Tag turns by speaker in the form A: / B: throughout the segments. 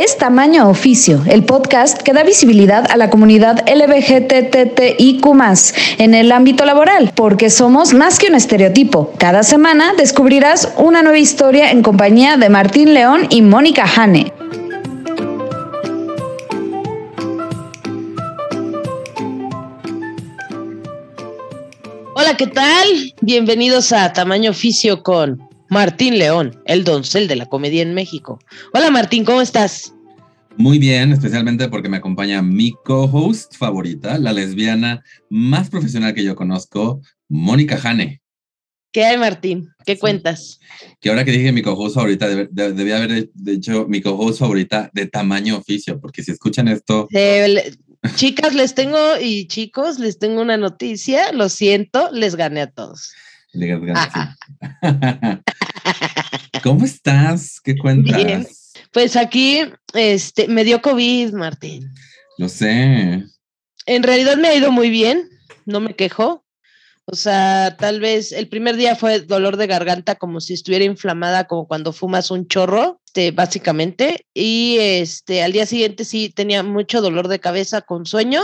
A: es Tamaño Oficio, el podcast que da visibilidad a la comunidad LBGTTIQ en el ámbito laboral, porque somos más que un estereotipo. Cada semana descubrirás una nueva historia en compañía de Martín León y Mónica Hane.
B: Hola, ¿qué tal? Bienvenidos a Tamaño Oficio con Martín León, el doncel de la comedia en México. Hola Martín, ¿cómo estás?
C: Muy bien, especialmente porque me acompaña mi co-host favorita, la lesbiana más profesional que yo conozco, Mónica Jane.
B: ¿Qué hay, Martín? ¿Qué cuentas?
C: Que ahora que dije mi co-host favorita, debía haber dicho mi co-host favorita de tamaño oficio, porque si escuchan esto...
B: chicas, les tengo, y chicos, les tengo una noticia, lo siento, les gané a todos.
C: ¿Cómo estás? ¿Qué cuentas?
B: Pues aquí este, me dio COVID, Martín.
C: Lo sé.
B: En realidad me ha ido muy bien, no me quejo. O sea, tal vez el primer día fue dolor de garganta, como si estuviera inflamada, como cuando fumas un chorro, este, básicamente. Y este, al día siguiente sí tenía mucho dolor de cabeza con sueño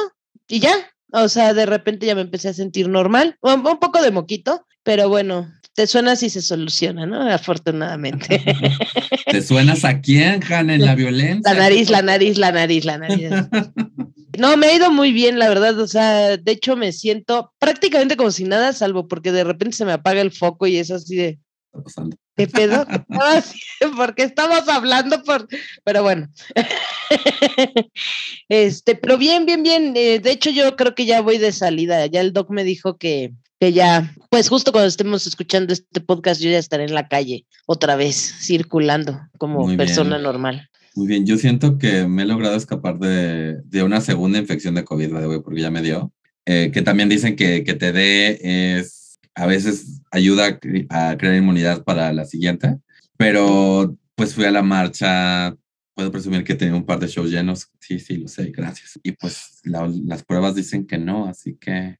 B: y ya. O sea, de repente ya me empecé a sentir normal, un poco de moquito, pero bueno, te suena si se soluciona, ¿no? Afortunadamente.
C: ¿Te suenas a quién, Han, en la violencia?
B: La nariz, la nariz, la nariz, la nariz. No, me ha ido muy bien, la verdad. O sea, de hecho me siento prácticamente como si nada, salvo porque de repente se me apaga el foco y es así de. ¿Qué pedo? porque estamos hablando por. Pero bueno. Este, pero bien, bien, bien. Eh, de hecho, yo creo que ya voy de salida. Ya el doc me dijo que que ya, pues justo cuando estemos escuchando este podcast, yo ya estaré en la calle otra vez, circulando como persona normal.
C: Muy bien, yo siento que me he logrado escapar de, de una segunda infección de COVID, porque ya me dio. Eh, que también dicen que, que te dé es, a veces ayuda a crear inmunidad para la siguiente, pero pues fui a la marcha, puedo presumir que tenía un par de shows llenos, sí, sí, lo sé, gracias. Y pues las pruebas dicen que no, así que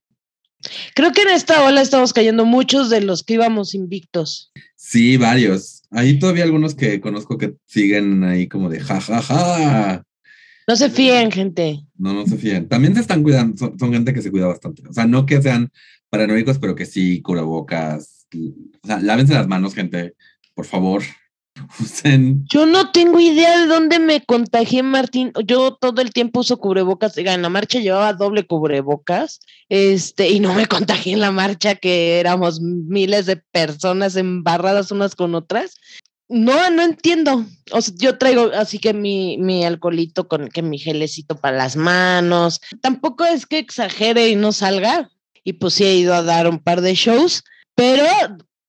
B: Creo que en esta ola estamos cayendo muchos de los que íbamos invictos.
C: Sí, varios. Hay todavía algunos que conozco que siguen ahí como de jajaja. Ja, ja.
B: No se fíen, gente.
C: No, no se fíen. También se están cuidando, son, gente que se cuida bastante. O sea, no que sean paranoicos, pero que sí, cubrebocas. O sea, lávense las manos, gente, por favor.
B: Yo no tengo idea de dónde me contagié, Martín. Yo todo el tiempo uso cubrebocas. En la marcha llevaba doble cubrebocas, este, y no me contagié en la marcha, que éramos miles de personas embarradas unas con otras. No, no entiendo. O sea, yo traigo así que mi, mi alcoholito con que mi gelecito para las manos. Tampoco es que exagere y no salga. Y pues sí he ido a dar un par de shows, pero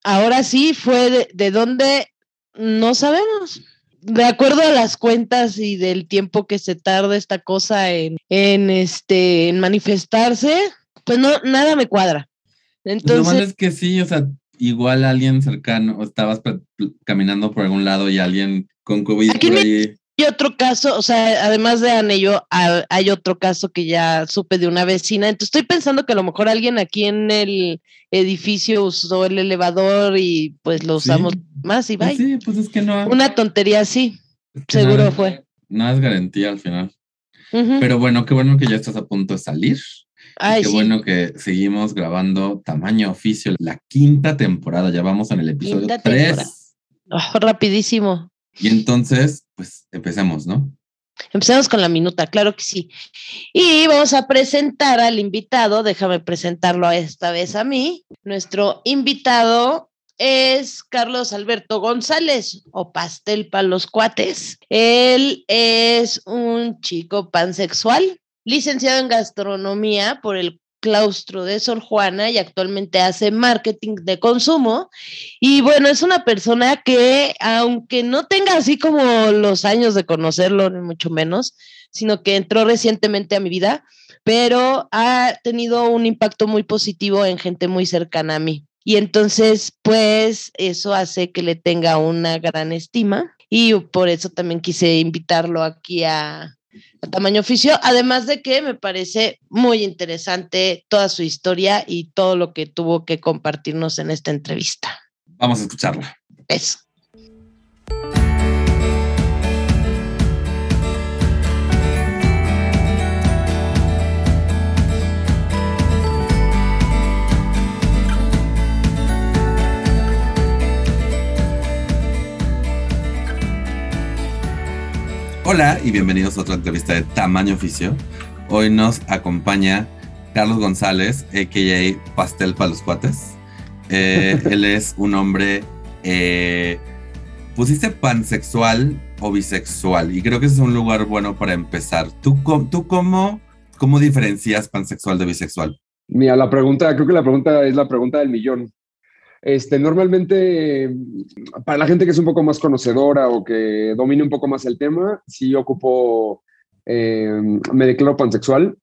B: ahora sí fue de, de dónde no sabemos. De acuerdo a las cuentas y del tiempo que se tarda esta cosa en, en este en manifestarse, pues no, nada me cuadra.
C: Entonces. Lo es que sí, o sea, igual alguien cercano, o estabas caminando por algún lado y alguien con COVID por ahí.
B: Y otro caso, o sea, además de yo, hay otro caso que ya supe de una vecina. Entonces estoy pensando que a lo mejor alguien aquí en el edificio usó el elevador y pues lo usamos más y
C: pues
B: bye.
C: sí, pues es que no.
B: Una tontería así, seguro fue.
C: No es garantía al final. Pero bueno, qué bueno que ya estás a punto de salir. Ay, qué bueno que seguimos grabando Tamaño Oficio, la quinta temporada. Ya vamos en el episodio 3.
B: rapidísimo.
C: Y entonces, pues empecemos, ¿no?
B: Empecemos con la minuta, claro que sí. Y vamos a presentar al invitado, déjame presentarlo esta vez a mí. Nuestro invitado es Carlos Alberto González o Pastel para los Cuates. Él es un chico pansexual, licenciado en gastronomía por el claustro de Sor Juana y actualmente hace marketing de consumo. Y bueno, es una persona que, aunque no tenga así como los años de conocerlo, ni mucho menos, sino que entró recientemente a mi vida, pero ha tenido un impacto muy positivo en gente muy cercana a mí. Y entonces, pues eso hace que le tenga una gran estima y por eso también quise invitarlo aquí a, a tamaño oficio, además de que me parece muy interesante toda su historia y todo lo que tuvo que compartirnos en esta entrevista.
C: Vamos a escucharla.
B: Eso.
C: Hola y bienvenidos a otra entrevista de Tamaño Oficio. Hoy nos acompaña Carlos González, a.k.a. Pastel para los cuates. Eh, él es un hombre, eh, pusiste pansexual o bisexual y creo que ese es un lugar bueno para empezar. ¿Tú, tú cómo, cómo diferencias pansexual de bisexual?
D: Mira, la pregunta, creo que la pregunta es la pregunta del millón. Este, normalmente, para la gente que es un poco más conocedora o que domine un poco más el tema, sí ocupo, eh, me declaro pansexual,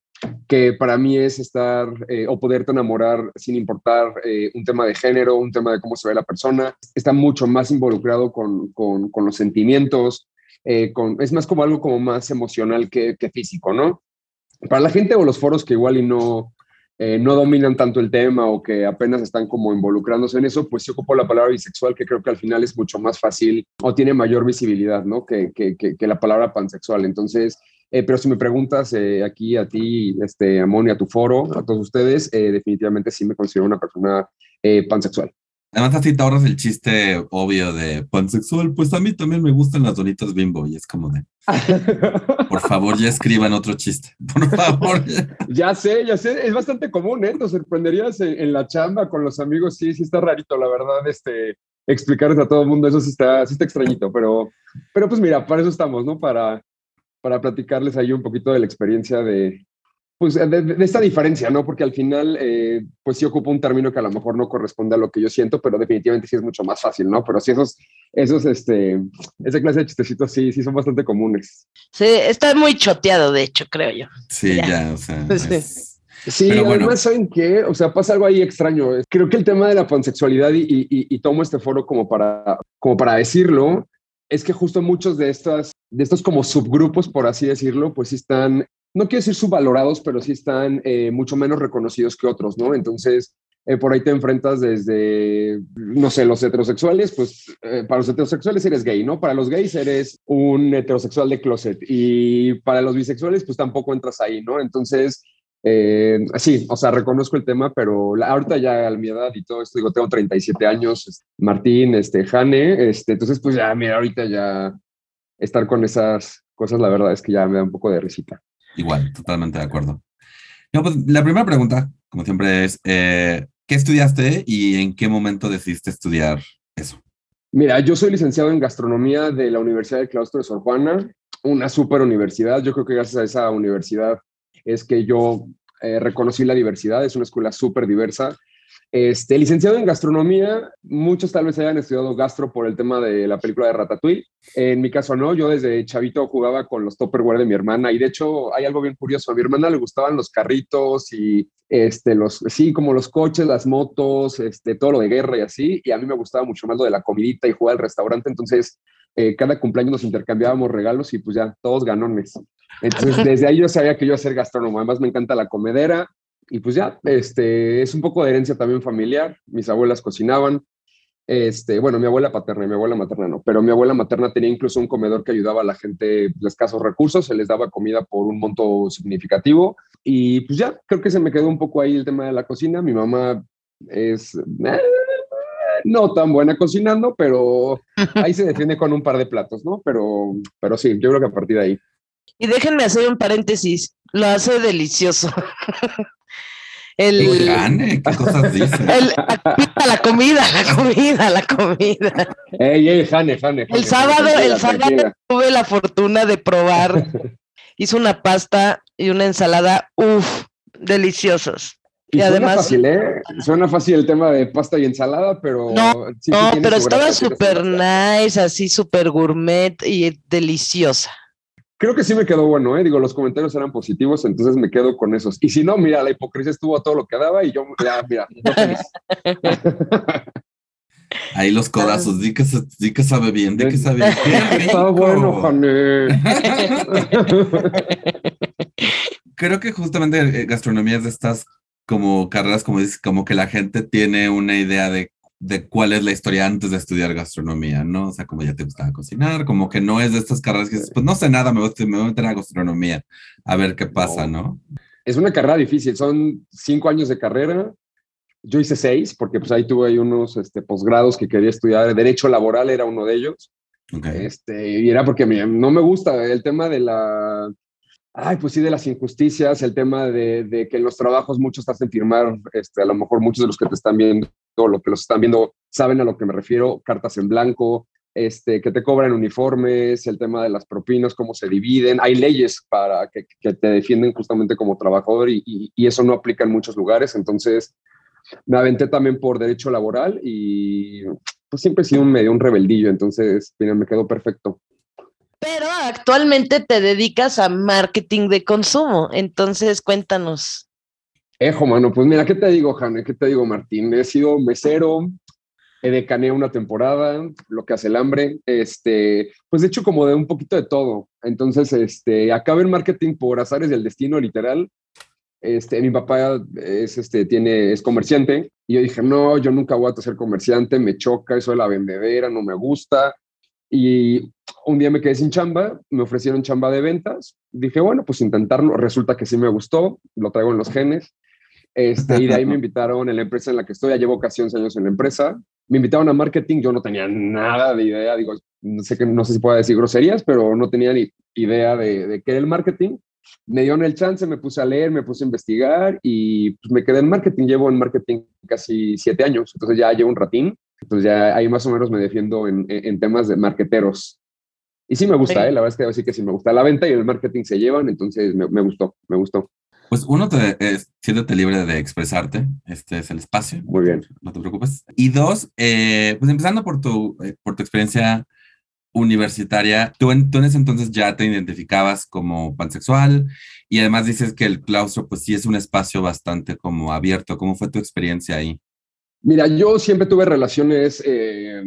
D: que para mí es estar eh, o poderte enamorar sin importar eh, un tema de género, un tema de cómo se ve la persona. Está mucho más involucrado con, con, los sentimientos, con, es más como algo como más emocional que, que físico, ¿no? Para la gente o los foros que igual y no, eh, no dominan tanto el tema o que apenas están como involucrándose en eso, pues sí ocupo la palabra bisexual, que creo que al final es mucho más fácil o tiene mayor visibilidad, ¿no? Que, que, que, la palabra pansexual. Entonces, eh, pero si me preguntas eh, aquí a ti, este, Amón, y a tu foro, a todos ustedes, definitivamente sí me considero una persona pansexual.
C: Además, así te ahorras el chiste obvio de pansexual. Pues a mí también me gustan las donitas bimbo. Y es como de. Por favor, ya escriban otro chiste. Por favor.
D: ya sé, ya sé. Es bastante común, ¿eh? Te sorprenderías en, la chamba con los amigos. Sí, sí está rarito, la verdad, este, explicarles a todo el mundo. Eso sí está, sí está extrañito. Pero, pero pues mira, para eso estamos, ¿no? Para, para platicarles ahí un poquito de la experiencia de, pues de, esta diferencia, ¿no? Porque al final, eh, pues sí ocupa un término que a lo mejor no corresponde a lo que yo siento, pero definitivamente sí es mucho más fácil, ¿no? Pero sí esos, esos, este, esa clase de chistecitos sí, sí son bastante comunes.
B: Sí, está muy choteado, de hecho, creo yo.
C: Sí, ya, o sea.
D: Sí, además, ¿saben qué? O sea, pasa algo ahí extraño. Creo que el tema de la pansexualidad, y, y, y, tomo este foro como para, como para decirlo, es que justo muchos de estas, de estos como subgrupos, por así decirlo, pues sí están no quiero decir subvalorados, pero sí están eh, mucho menos reconocidos que otros, ¿no? Entonces, eh, por ahí te enfrentas desde, no sé, los heterosexuales, pues eh, para los heterosexuales eres gay, ¿no? Para los gays eres un heterosexual de closet y para los bisexuales, pues tampoco entras ahí, ¿no? Entonces, sí, o sea, reconozco el tema, pero ahorita ya a mi edad y todo esto, digo, tengo 37 años, Martín, este, Jane, este, entonces, pues ya, mira, ahorita ya estar con esas cosas, la verdad es que ya me da un poco de risita.
C: Igual, totalmente de acuerdo. No, pues, la primera pregunta, como siempre, es, eh, ¿qué estudiaste y en qué momento decidiste estudiar eso?
D: Mira, yo soy licenciado en gastronomía de la Universidad del Claustro de Sor Juana, una super universidad. Yo creo que gracias a esa universidad es que yo eh, reconocí la diversidad. Es una escuela súper diversa. Este, licenciado en gastronomía, muchos tal vez hayan estudiado gastro por el tema de la película de Ratatouille. En mi caso no, yo desde chavito jugaba con los Tupperware de mi hermana y de hecho hay algo bien curioso, a mi hermana le gustaban los carritos y este, los, sí, como los coches, las motos, este, todo lo de guerra y así, y a mí me gustaba mucho más lo de la comidita y jugar al restaurante, entonces eh, cada cumpleaños nos intercambiábamos regalos y pues ya, todos ganones. Entonces desde ahí yo sabía que yo iba a ser gastrónomo, además me encanta la comedera, y pues ya, este, es un poco de herencia también familiar. Mis abuelas cocinaban. Este, bueno, mi abuela paterna y mi abuela materna no, pero mi abuela materna tenía incluso un comedor que ayudaba a la gente de escasos recursos, se les daba comida por un monto significativo y pues ya, creo que se me quedó un poco ahí el tema de la cocina. Mi mamá es eh, no tan buena cocinando, pero ahí se defiende con un par de platos, ¿no? Pero, pero sí, yo creo que a partir de ahí.
B: Y déjenme hacer un paréntesis, lo hace delicioso.
C: El, ¿qué cosas
B: la comida, la comida, la comida.
D: Ey, ey, Jane, Jane,
B: el sábado, el sábado tuve la fortuna de probar. Hizo una pasta y una ensalada, uff, deliciosos.
D: Y, además. Suena fácil, ¿eh? Suena fácil el tema de pasta y ensalada, pero.
B: No, no pero estaba súper nice, así súper gourmet y deliciosa.
D: Creo que sí me quedó bueno, ¿eh? Digo, los comentarios eran positivos, entonces me quedo con esos. Y si no, mira, la hipocresía estuvo a todo lo que daba y yo, ya, mira,
C: Ahí los codazos, di que, di que sabe bien, di que sabe bien.
D: Está bueno, Jane.
C: Creo que justamente eh, gastronomía es de estas como carreras, como dices, como que la gente tiene una idea de de cuál es la historia antes de estudiar gastronomía, ¿no? O sea, como ya te gustaba cocinar, como que no es de estas carreras que dices, pues no sé nada, me voy, a meter a gastronomía, a ver qué pasa, ¿no?
D: Es una carrera difícil, son cinco años de carrera. Yo hice seis, porque pues ahí tuve ahí unos este, posgrados que quería estudiar. Derecho laboral era uno de ellos. Este, y era porque no me gusta el tema de la, ay, pues sí, de las injusticias, el tema de, que en los trabajos muchos te hacen firmar, este, a lo mejor muchos de los que te están viendo, o lo que los están viendo, saben a lo que me refiero, cartas en blanco, este, que te cobran uniformes, el tema de las propinas, cómo se dividen. Hay leyes para que, te defienden justamente como trabajador y, eso no aplica en muchos lugares. Entonces, me aventé también por derecho laboral y pues siempre he sido un medio un rebeldillo. Entonces, mira, me quedó perfecto.
B: Pero actualmente te dedicas a marketing de consumo. Entonces, cuéntanos.
D: Ejo, mano, pues mira, ¿qué te digo, Jane? ¿Qué te digo, Martín? He sido mesero, decané una temporada, lo que hace el hambre, este, pues de hecho como de un poquito de todo. Entonces, este, acabé en marketing por azares del destino, literal. Este, mi papá es, este, tiene, es comerciante y yo dije, no, yo nunca voy a ser comerciante, me choca eso de la vendedera, no me gusta. Y un día me quedé sin chamba, me ofrecieron chamba de ventas, dije, bueno, pues intentarlo, resulta que sí me gustó, lo traigo en los genes. Este, y de ahí me invitaron en la empresa en la que estoy, ya llevo casi 11 años en la empresa, me invitaron a marketing, yo no tenía nada de idea, digo, no sé, que, no sé si puedo decir groserías, pero no tenía ni idea de, de qué era el marketing. Me dieron el chance, me puse a leer, me puse a investigar y pues me quedé en marketing. Llevo en marketing casi siete años, entonces ya llevo un ratín. Entonces ya ahí más o menos me defiendo en, en temas de marketeros. Y sí me gusta, ¿eh? la verdad es que sí que sí me gusta. La venta y el marketing se llevan, entonces me, me gustó, me gustó.
C: Pues uno, te, siéntete libre de expresarte. Este es el espacio.
D: Muy bien.
C: No te preocupes. Y dos, eh, pues empezando por tu, eh, por tu experiencia universitaria, tú en, tú en ese entonces ya te identificabas como pansexual y además dices que el claustro pues sí es un espacio bastante como abierto. ¿Cómo fue tu experiencia ahí?
D: Mira, yo siempre tuve relaciones eh,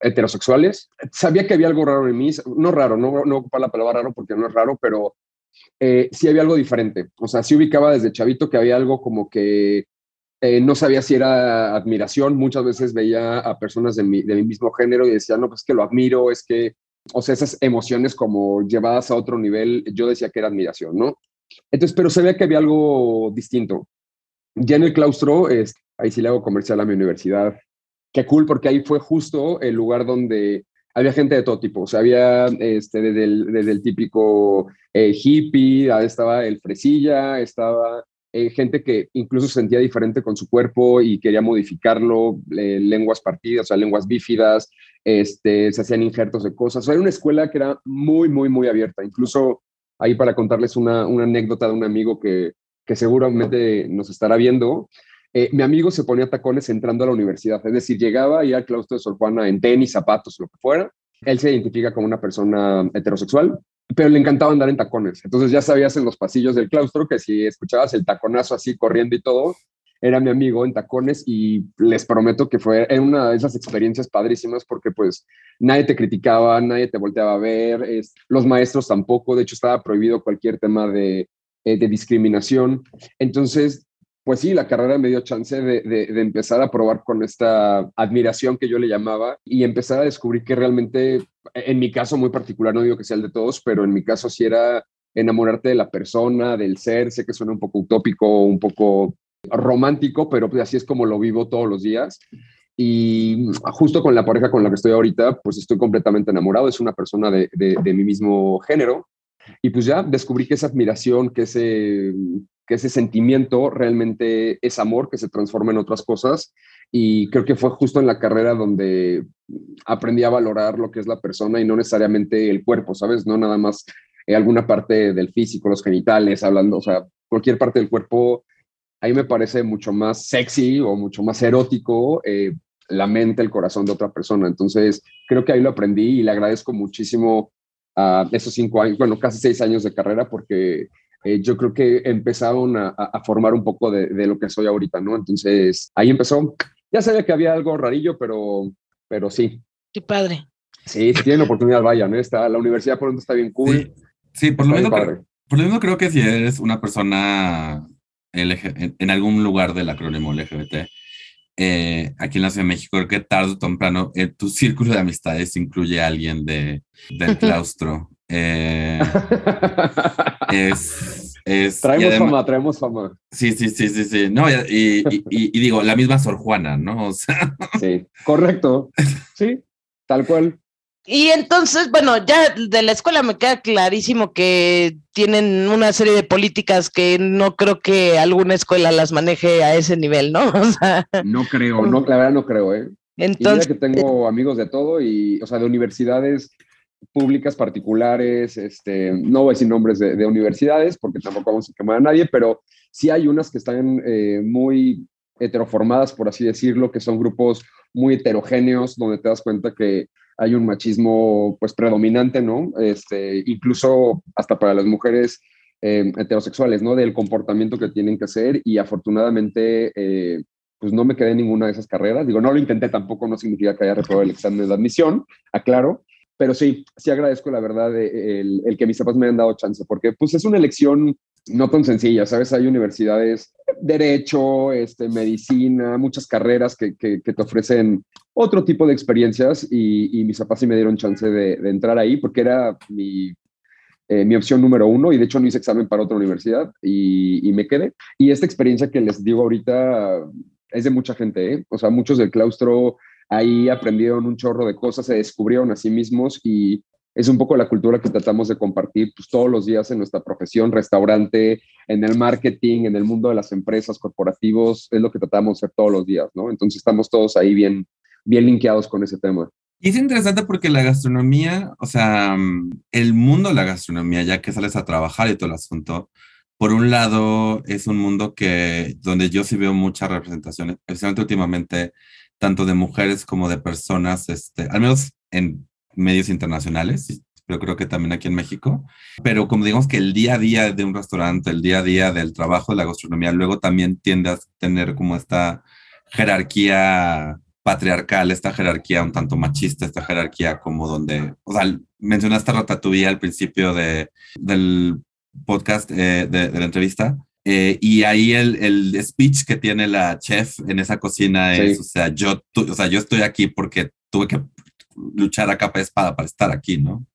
D: heterosexuales. Sabía que había algo raro en mí, no raro, no, no ocupar la palabra raro porque no es raro, pero eh, sí había algo diferente. O sea, sí ubicaba desde chavito que había algo como que eh, no sabía si era admiración. Muchas veces veía a personas de mi, de mi mismo género y decía, no, pues que lo admiro, es que, o sea, esas emociones como llevadas a otro nivel, yo decía que era admiración, ¿no? Entonces, pero se que había algo distinto. Ya en el claustro, es, ahí sí le hago comercial a mi universidad. Qué cool, porque ahí fue justo el lugar donde había gente de todo tipo, o sea, había este, desde, el, desde el típico eh, hippie, estaba el fresilla, estaba eh, gente que incluso se sentía diferente con su cuerpo y quería modificarlo, lenguas partidas, o sea, lenguas bífidas, este, se hacían injertos de cosas. O sea, era una escuela que era muy, muy, muy abierta. Incluso ahí para contarles una, una anécdota de un amigo que, que seguramente nos estará viendo, eh, mi amigo se ponía tacones entrando a la universidad, es decir, llegaba y al claustro de Sor Juana en tenis, zapatos, lo que fuera. Él se identifica como una persona heterosexual, pero le encantaba andar en tacones. Entonces ya sabías en los pasillos del claustro que si escuchabas el taconazo así corriendo y todo, era mi amigo en tacones y les prometo que fue una de esas experiencias padrísimas porque pues nadie te criticaba, nadie te volteaba a ver, los maestros tampoco, de hecho estaba prohibido cualquier tema de, eh, de discriminación. Entonces pues sí, la carrera me dio chance de, empezar a probar con esta admiración que yo le llamaba y empezar a descubrir que realmente, en mi caso muy particular, no digo que sea el de todos, pero en mi caso sí era enamorarte de la persona, del ser, sé que suena un poco utópico, un poco romántico, pero pues así es como lo vivo todos los días. Y justo con la pareja con la que estoy ahorita, pues estoy completamente enamorado, es una persona de, de mi mismo género. Y pues ya descubrí que esa admiración, que ese que ese sentimiento realmente es amor que se transforma en otras cosas y creo que fue justo en la carrera donde aprendí a valorar lo que es la persona y no necesariamente el cuerpo, ¿sabes? No nada más eh, alguna parte del físico, los genitales, hablando, o sea, cualquier parte del cuerpo, ahí me parece mucho más sexy o mucho más erótico eh, la mente, el corazón de otra persona. Entonces, creo que ahí lo aprendí y le agradezco muchísimo esos cinco años, bueno, casi seis años de carrera porque eh, yo creo que empezaron a, formar un poco de, lo que soy ahorita, ¿no? Entonces, ahí empezó. Ya sabía que había algo rarillo, pero, pero sí.
B: Qué padre.
D: Sí, si tienen oportunidad, vayan. ¿eh? Está, la universidad por donde está bien cool.
C: Sí, por, lo menos creo, por lo menos creo que si eres una persona en, algún lugar del acrónimo LGBT, eh, aquí en la Ciudad de México, creo que tarde o temprano tu círculo de amistades incluye a alguien de, del claustro. Eh, es, es,
D: traemos fama, traemos fama.
C: Sí, sí, sí, sí, sí. No, y, y, digo, la misma Sor Juana, ¿no? O
D: sea. Sí, correcto. Sí, tal cual.
B: Y entonces, bueno, ya de la escuela me queda clarísimo que tienen una serie de políticas que no creo que alguna escuela las maneje a ese nivel, ¿no?
D: no creo, no, la verdad no creo, ¿eh? Entonces, y que tengo amigos de todo y, o sea, de universidades públicas, particulares, este, no voy a decir nombres de, universidades porque tampoco vamos a quemar a nadie, pero sí hay unas que están eh, muy heteroformadas, por así decirlo, que son grupos muy heterogéneos, donde te das cuenta que hay un machismo pues predominante, ¿no? Este, incluso hasta para las mujeres eh, heterosexuales, ¿no? Del comportamiento que tienen que hacer y afortunadamente eh, pues no me quedé en ninguna de esas carreras. Digo, no lo intenté tampoco, no significa que haya reprobado el examen de admisión, aclaro, pero sí, sí agradezco la verdad el, el, que mis papás me hayan dado chance, porque pues es una elección no tan sencilla, ¿sabes? Hay universidades, derecho, este, medicina, muchas carreras que, que, te ofrecen otro tipo de experiencias y, mis papás sí me dieron chance de, de entrar ahí porque era mi, eh, mi opción número uno y de hecho no hice examen para otra universidad y, y, me quedé. Y esta experiencia que les digo ahorita es de mucha gente, ¿eh? O sea, muchos del claustro ahí aprendieron un chorro de cosas, se descubrieron a sí mismos y es un poco la cultura que tratamos de compartir pues, todos los días en nuestra profesión, restaurante, en el marketing, en el mundo de las empresas, corporativos, es lo que tratamos de hacer todos los días, ¿no? Entonces estamos todos ahí bien, bien linkeados con ese tema.
C: Y es interesante porque la gastronomía, o sea, el mundo de la gastronomía, ya que sales a trabajar y todo el asunto, por un lado es un mundo que donde yo sí veo muchas representaciones, especialmente últimamente tanto de mujeres como de personas, este, al menos en medios internacionales, pero creo que también aquí en México. Pero como digamos que el día a día de un restaurante, el día a día del trabajo de la gastronomía, luego también tiende a tener como esta jerarquía patriarcal, esta jerarquía un tanto machista, esta jerarquía como donde, o sea, mencionaste Ratatouille al principio de, del podcast, eh, de, de la entrevista, eh, y ahí el, el, speech que tiene la chef en esa cocina es, o, sea, yo, o sea, yo estoy aquí porque tuve que luchar a capa de espada para estar aquí, ¿no?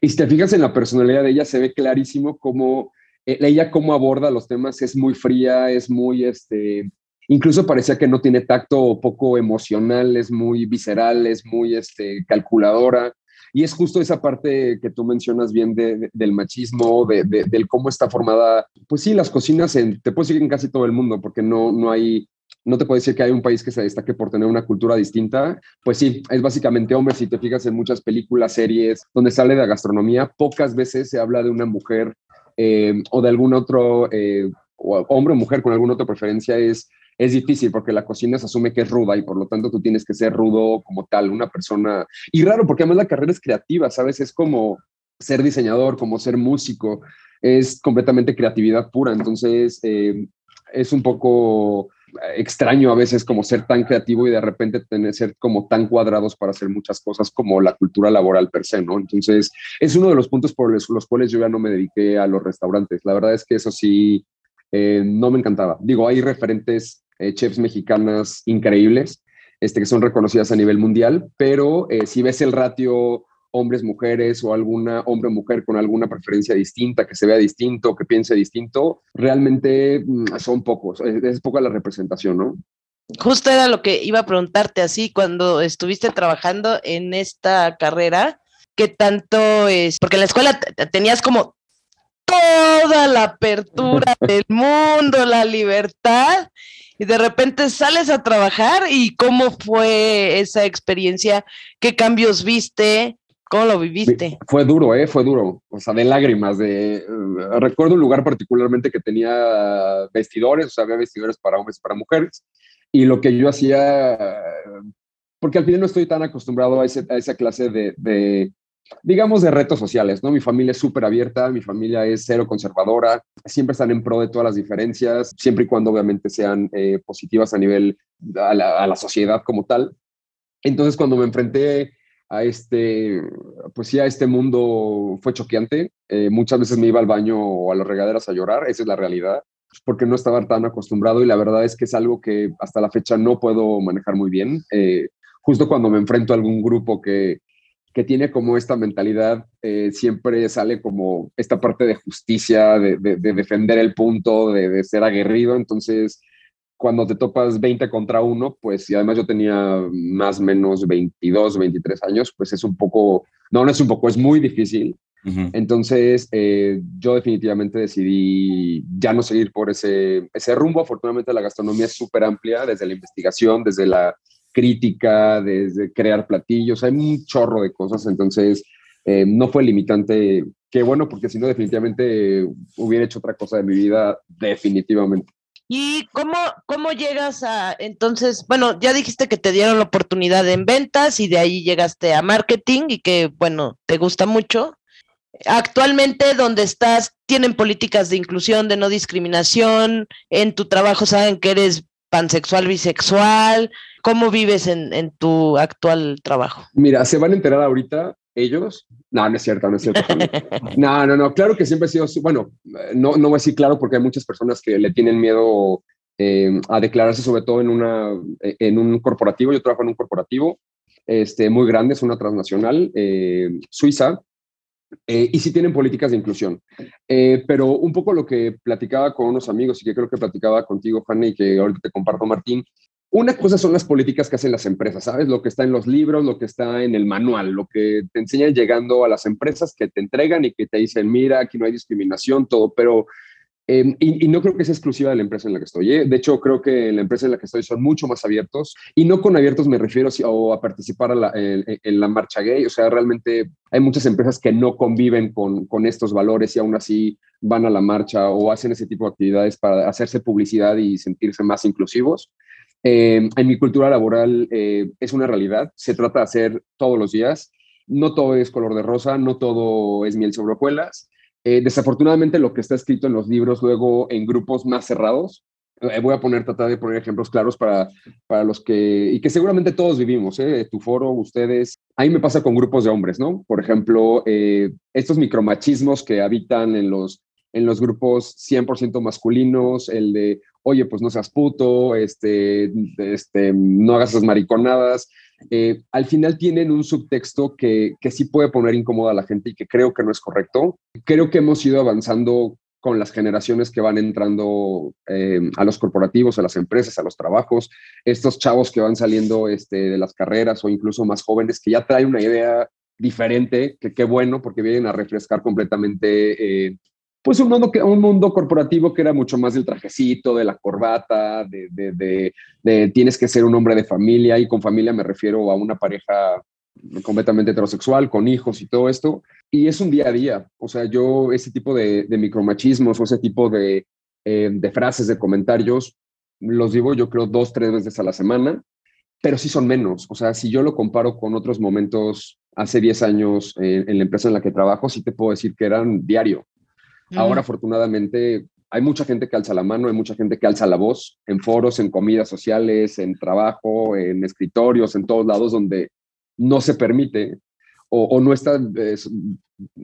D: Y si te fijas en la personalidad de ella, se ve clarísimo cómo eh, ella cómo aborda los temas, es muy fría, es muy, este, incluso parecía que no tiene tacto poco emocional, es muy visceral, es muy, este, calculadora. Y es justo esa parte que tú mencionas bien del machismo, de, del cómo está formada. Pues sí, las cocinas en, te puedo decir en casi todo el mundo, porque no, no hay, no te puedo decir que hay un país que se destaque por tener una cultura distinta. Pues sí, es básicamente hombre. Si te fijas en muchas películas, series donde sale de gastronomía, pocas veces se habla de una mujer eh, o de algún otro eh, hombre o mujer con alguna otra preferencia. Es es difícil porque la cocina se asume que es ruda y por lo tanto tú tienes que ser rudo como tal, una persona. Y raro, porque además la carrera es creativa, ¿sabes? Es como ser diseñador, como ser músico, es completamente creatividad pura. Entonces, eh, es un poco extraño a veces como ser tan creativo y de repente tener ser como tan cuadrados para hacer muchas cosas como la cultura laboral per se, ¿no? Entonces, es uno de los puntos por los, los cuales yo ya no me dediqué a los restaurantes. La verdad es que eso sí, eh, no me encantaba. Digo, hay referentes eh, chefs mexicanas increíbles, este, que son reconocidas a nivel mundial, pero eh, si ves el ratio hombres, mujeres o alguna hombre o mujer con alguna preferencia distinta, que se vea distinto, que piense distinto, realmente mm, son pocos, es, poca la representación, ¿no?
B: Justo era lo que iba a preguntarte así cuando estuviste trabajando en esta carrera, ¿qué tanto es? Porque en la escuela tenías como toda la apertura del mundo, la libertad, y de repente sales a trabajar y cómo fue esa experiencia, qué cambios viste, cómo lo viviste.
D: Fue duro, ¿eh? Fue duro, o sea, de lágrimas, de... Eh, recuerdo un lugar particularmente que tenía vestidores, o sea, había vestidores para hombres y para mujeres, y lo que yo hacía, porque al final no estoy tan acostumbrado a, esa clase de digamos, de retos sociales, ¿no? Mi familia es súper abierta, mi familia es cero conservadora, siempre están en pro de todas las diferencias, siempre y cuando obviamente sean eh, positivas a nivel, a la, sociedad como tal. Entonces, cuando me enfrenté a este, pues sí, a este mundo fue choqueante. Eh, muchas veces me iba al baño o a las regaderas a llorar, esa es la realidad, porque no estaba tan acostumbrado y la verdad es que es algo que hasta la fecha no puedo manejar muy bien. Eh, justo cuando me enfrento a algún grupo que, que tiene como esta mentalidad, eh, siempre sale como esta parte de justicia, de, defender el punto, de, ser aguerrido. Entonces, cuando te topas 20 contra uno, pues, y además yo tenía más o menos 22, 23 años, pues es un poco, no, no es un poco, es muy difícil. Entonces, eh, yo definitivamente decidí ya no seguir por ese, ese rumbo. Afortunadamente, la gastronomía es súper amplia, desde la investigación, desde la crítica, desde crear platillos, hay un chorro de cosas. Entonces, eh, no fue limitante. Qué bueno, porque si no, definitivamente hubiera hecho otra cosa de mi vida, definitivamente.
B: ¿Y cómo, cómo llegas a, entonces, bueno, ya dijiste que te dieron la oportunidad en ventas y de ahí llegaste a marketing y que, bueno, te gusta mucho. Actualmente, donde estás, tienen políticas de inclusión, de no discriminación, en tu trabajo saben que eres pansexual, bisexual. ¿Cómo vives en, tu actual trabajo?
D: Mira, se van a enterar ahorita ellos. No, no es cierto, no es cierto. no, no, no, claro que siempre he sido, bueno, no, no voy a decir claro porque hay muchas personas que le tienen miedo eh, a declararse sobre todo en, una, en un corporativo. Yo trabajo en un corporativo este, muy grande, es una transnacional eh, suiza. Eh, y sí tienen políticas de inclusión. pero un poco lo que platicaba con unos amigos y que creo que platicaba contigo, Fanny, y que ahorita te comparto, Martín, una cosa son las políticas que hacen las empresas, ¿sabes? Lo que está en los libros, lo que está en el manual, lo que te enseñan llegando a las empresas que te entregan y que te dicen, mira, aquí no hay discriminación, todo, pero... Em, y, no creo que sea exclusiva de la empresa en la que estoy. ¿eh? De hecho, creo que en la empresa en la que estoy son mucho más abiertos. Y no con abiertos me refiero a, a participar en, la marcha gay. O sea, realmente hay muchas empresas que no conviven con, estos valores y aún así van a la marcha o hacen ese tipo de actividades para hacerse publicidad y sentirse más inclusivos. Eh, en mi cultura laboral eh, es una realidad, se trata de hacer todos los días. No todo es color de rosa, no todo es miel sobre hojuelas. Eh, desafortunadamente lo que está escrito en los libros luego en grupos más cerrados, voy a poner, tratar de poner ejemplos claros para, para los que, y que seguramente todos vivimos, ¿eh? tu foro, ustedes. Ahí me pasa con grupos de hombres, ¿no? Por ejemplo, estos micromachismos que habitan en los, en los grupos 100% masculinos, el de, oye, pues no seas puto, este, este, no hagas esas mariconadas. Eh, al final tienen un subtexto que, que sí puede poner incómoda a la gente y que creo que no es correcto. Creo que hemos ido avanzando con las generaciones que van entrando eh, a los corporativos, a las empresas, a los trabajos, estos chavos que van saliendo este, de las carreras o incluso más jóvenes que ya traen una idea diferente, que qué bueno porque vienen a refrescar completamente eh, pues un mundo, un mundo corporativo que era mucho más del trajecito, de la corbata, de, de, de, tienes que ser un hombre de familia y con familia me refiero a una pareja completamente heterosexual, con hijos y todo esto. Y es un día a día. O sea, yo ese tipo de, micromachismos o ese tipo de, eh, de frases, de comentarios, los digo yo creo dos, tres veces a la semana, pero sí son menos. O sea, si yo lo comparo con otros momentos hace 10 años eh, en la empresa en la que trabajo, sí te puedo decir que eran diario. Ahora, afortunadamente, hay mucha gente que alza la mano, hay mucha gente que alza la voz en foros, en comidas sociales, en trabajo, en escritorios, en todos lados donde no se permite o, no está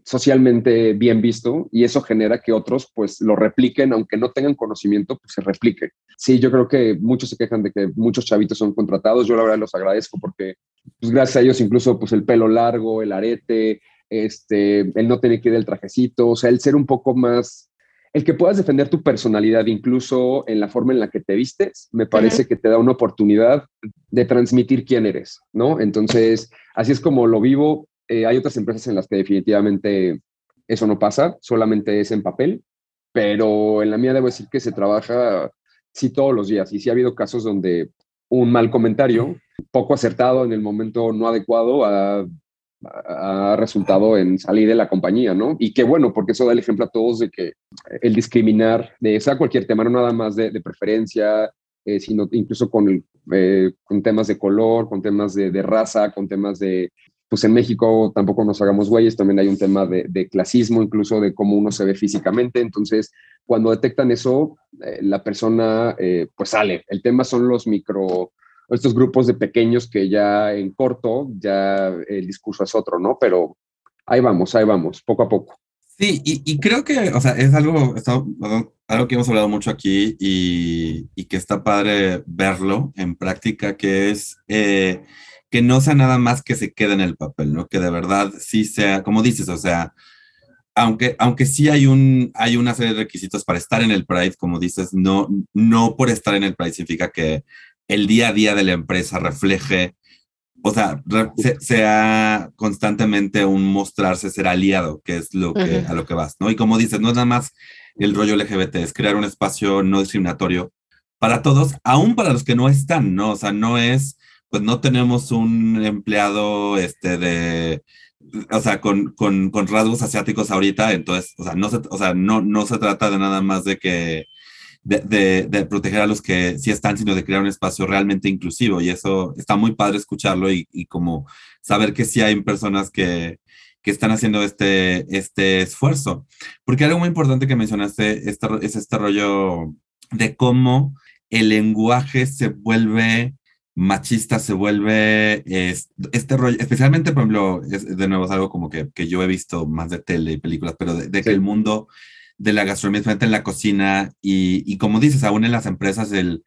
D: socialmente bien visto y eso genera que otros pues lo repliquen, aunque no tengan conocimiento, pues se replique. Sí, yo creo que muchos se quejan de que muchos chavitos son contratados, yo la verdad los agradezco porque pues gracias a ellos incluso pues el pelo largo, el arete, este, el no tener que ir del trajecito, o sea, el ser un poco más, el que puedas defender tu personalidad incluso en la forma en la que te vistes, me parece que te da una oportunidad de transmitir quién eres, ¿no? Entonces, así es como lo vivo. Eh, hay otras empresas en las que definitivamente eso no pasa, solamente es en papel, pero en la mía debo decir que se trabaja sí todos los días y sí ha habido casos donde un mal comentario poco acertado en el momento no adecuado ha ha resultado en salir de la compañía, ¿no? Y qué bueno, porque eso da el ejemplo a todos de que el discriminar, de sea cualquier tema, no nada más de, preferencia, eh, sino incluso con, eh, con temas de color, con temas de, raza, con temas de, pues en México tampoco nos hagamos güeyes, también hay un tema de, clasismo, incluso de cómo uno se ve físicamente, entonces cuando detectan eso, eh, la persona pues sale. El tema son los micro estos grupos de pequeños que ya en corto, ya el discurso es otro, ¿no? Pero ahí vamos, ahí vamos, poco a poco.
C: Sí, y, creo que, o sea, es algo, algo que hemos hablado mucho aquí y, que está padre verlo en práctica, que es eh, que no sea nada más que se quede en el papel, ¿no? Que de verdad sí sea, como dices, o sea, aunque, aunque sí hay, un, hay una serie de requisitos para estar en el Pride, como dices, no, no por estar en el Pride significa que el día a día de la empresa refleje, o sea, sea constantemente un mostrarse ser aliado, que es lo que, a lo que vas, ¿no? Y como dices, no es nada más el rollo LGBT, es crear un espacio no discriminatorio para todos, aún para los que no están, ¿no? O sea, no es, pues no tenemos un empleado este de o sea, con, con, con, rasgos asiáticos ahorita, entonces, o sea, no se, o sea, no, no se trata de nada más de que, de, de, proteger a los que sí están, sino de crear un espacio realmente inclusivo. Y eso está muy padre escucharlo y, y como saber que sí hay personas que, que están haciendo este, este esfuerzo. Porque algo muy importante que mencionaste este, es este rollo de cómo el lenguaje se vuelve machista se vuelve este rollo, especialmente, por ejemplo, de nuevo es algo como que, que, yo he visto más de tele y películas, pero de, que el mundo de la gastronomía, en la cocina y, y, como dices, aún en las empresas, el,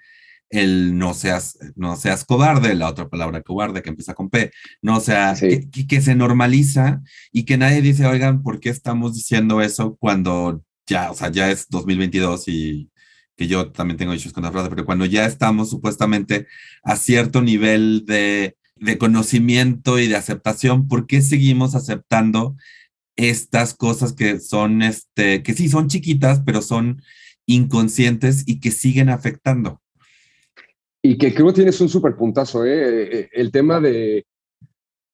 C: el no seas, no seas cobarde, la otra palabra cobarde que empieza con P, no o sea, que, que, se normaliza y que nadie dice, oigan, ¿por qué estamos diciendo eso cuando ya, o sea, ya es 2022 y, que yo también tengo issues con la frase, pero cuando ya estamos supuestamente a cierto nivel de, de conocimiento y de aceptación, ¿por qué seguimos aceptando estas cosas que son, este, que sí son chiquitas, pero son inconscientes y que siguen afectando?
D: Y que creo que tienes un súper puntazo, ¿eh? El tema de,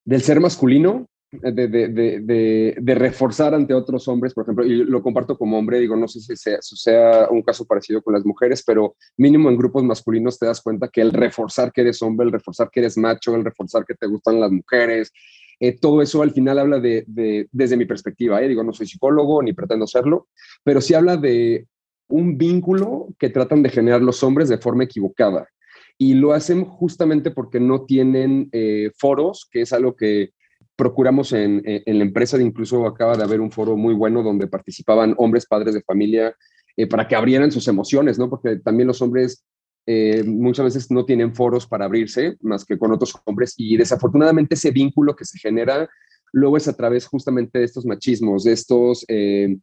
D: del ser masculino de, de, de, de, reforzar ante otros hombres, por ejemplo, y lo comparto como hombre, digo, no sé si sea, sea, un caso parecido con las mujeres, pero mínimo en grupos masculinos te das cuenta que el reforzar que eres hombre, el reforzar que eres macho, el reforzar que te gustan las mujeres, eh, todo eso al final habla de, desde mi perspectiva, ¿eh? digo, no soy psicólogo ni pretendo serlo, pero sí habla de un vínculo que tratan de generar los hombres de forma equivocada. Y lo hacen justamente porque no tienen eh, foros, que es algo que procuramos en, la empresa, incluso acaba de haber un foro muy bueno donde participaban hombres, padres de familia, eh, para que abrieran sus emociones, ¿no? Porque también los hombres eh, muchas veces no tienen foros para abrirse más que con otros hombres y desafortunadamente ese vínculo que se genera luego es a través justamente de estos machismos, de estos, eh,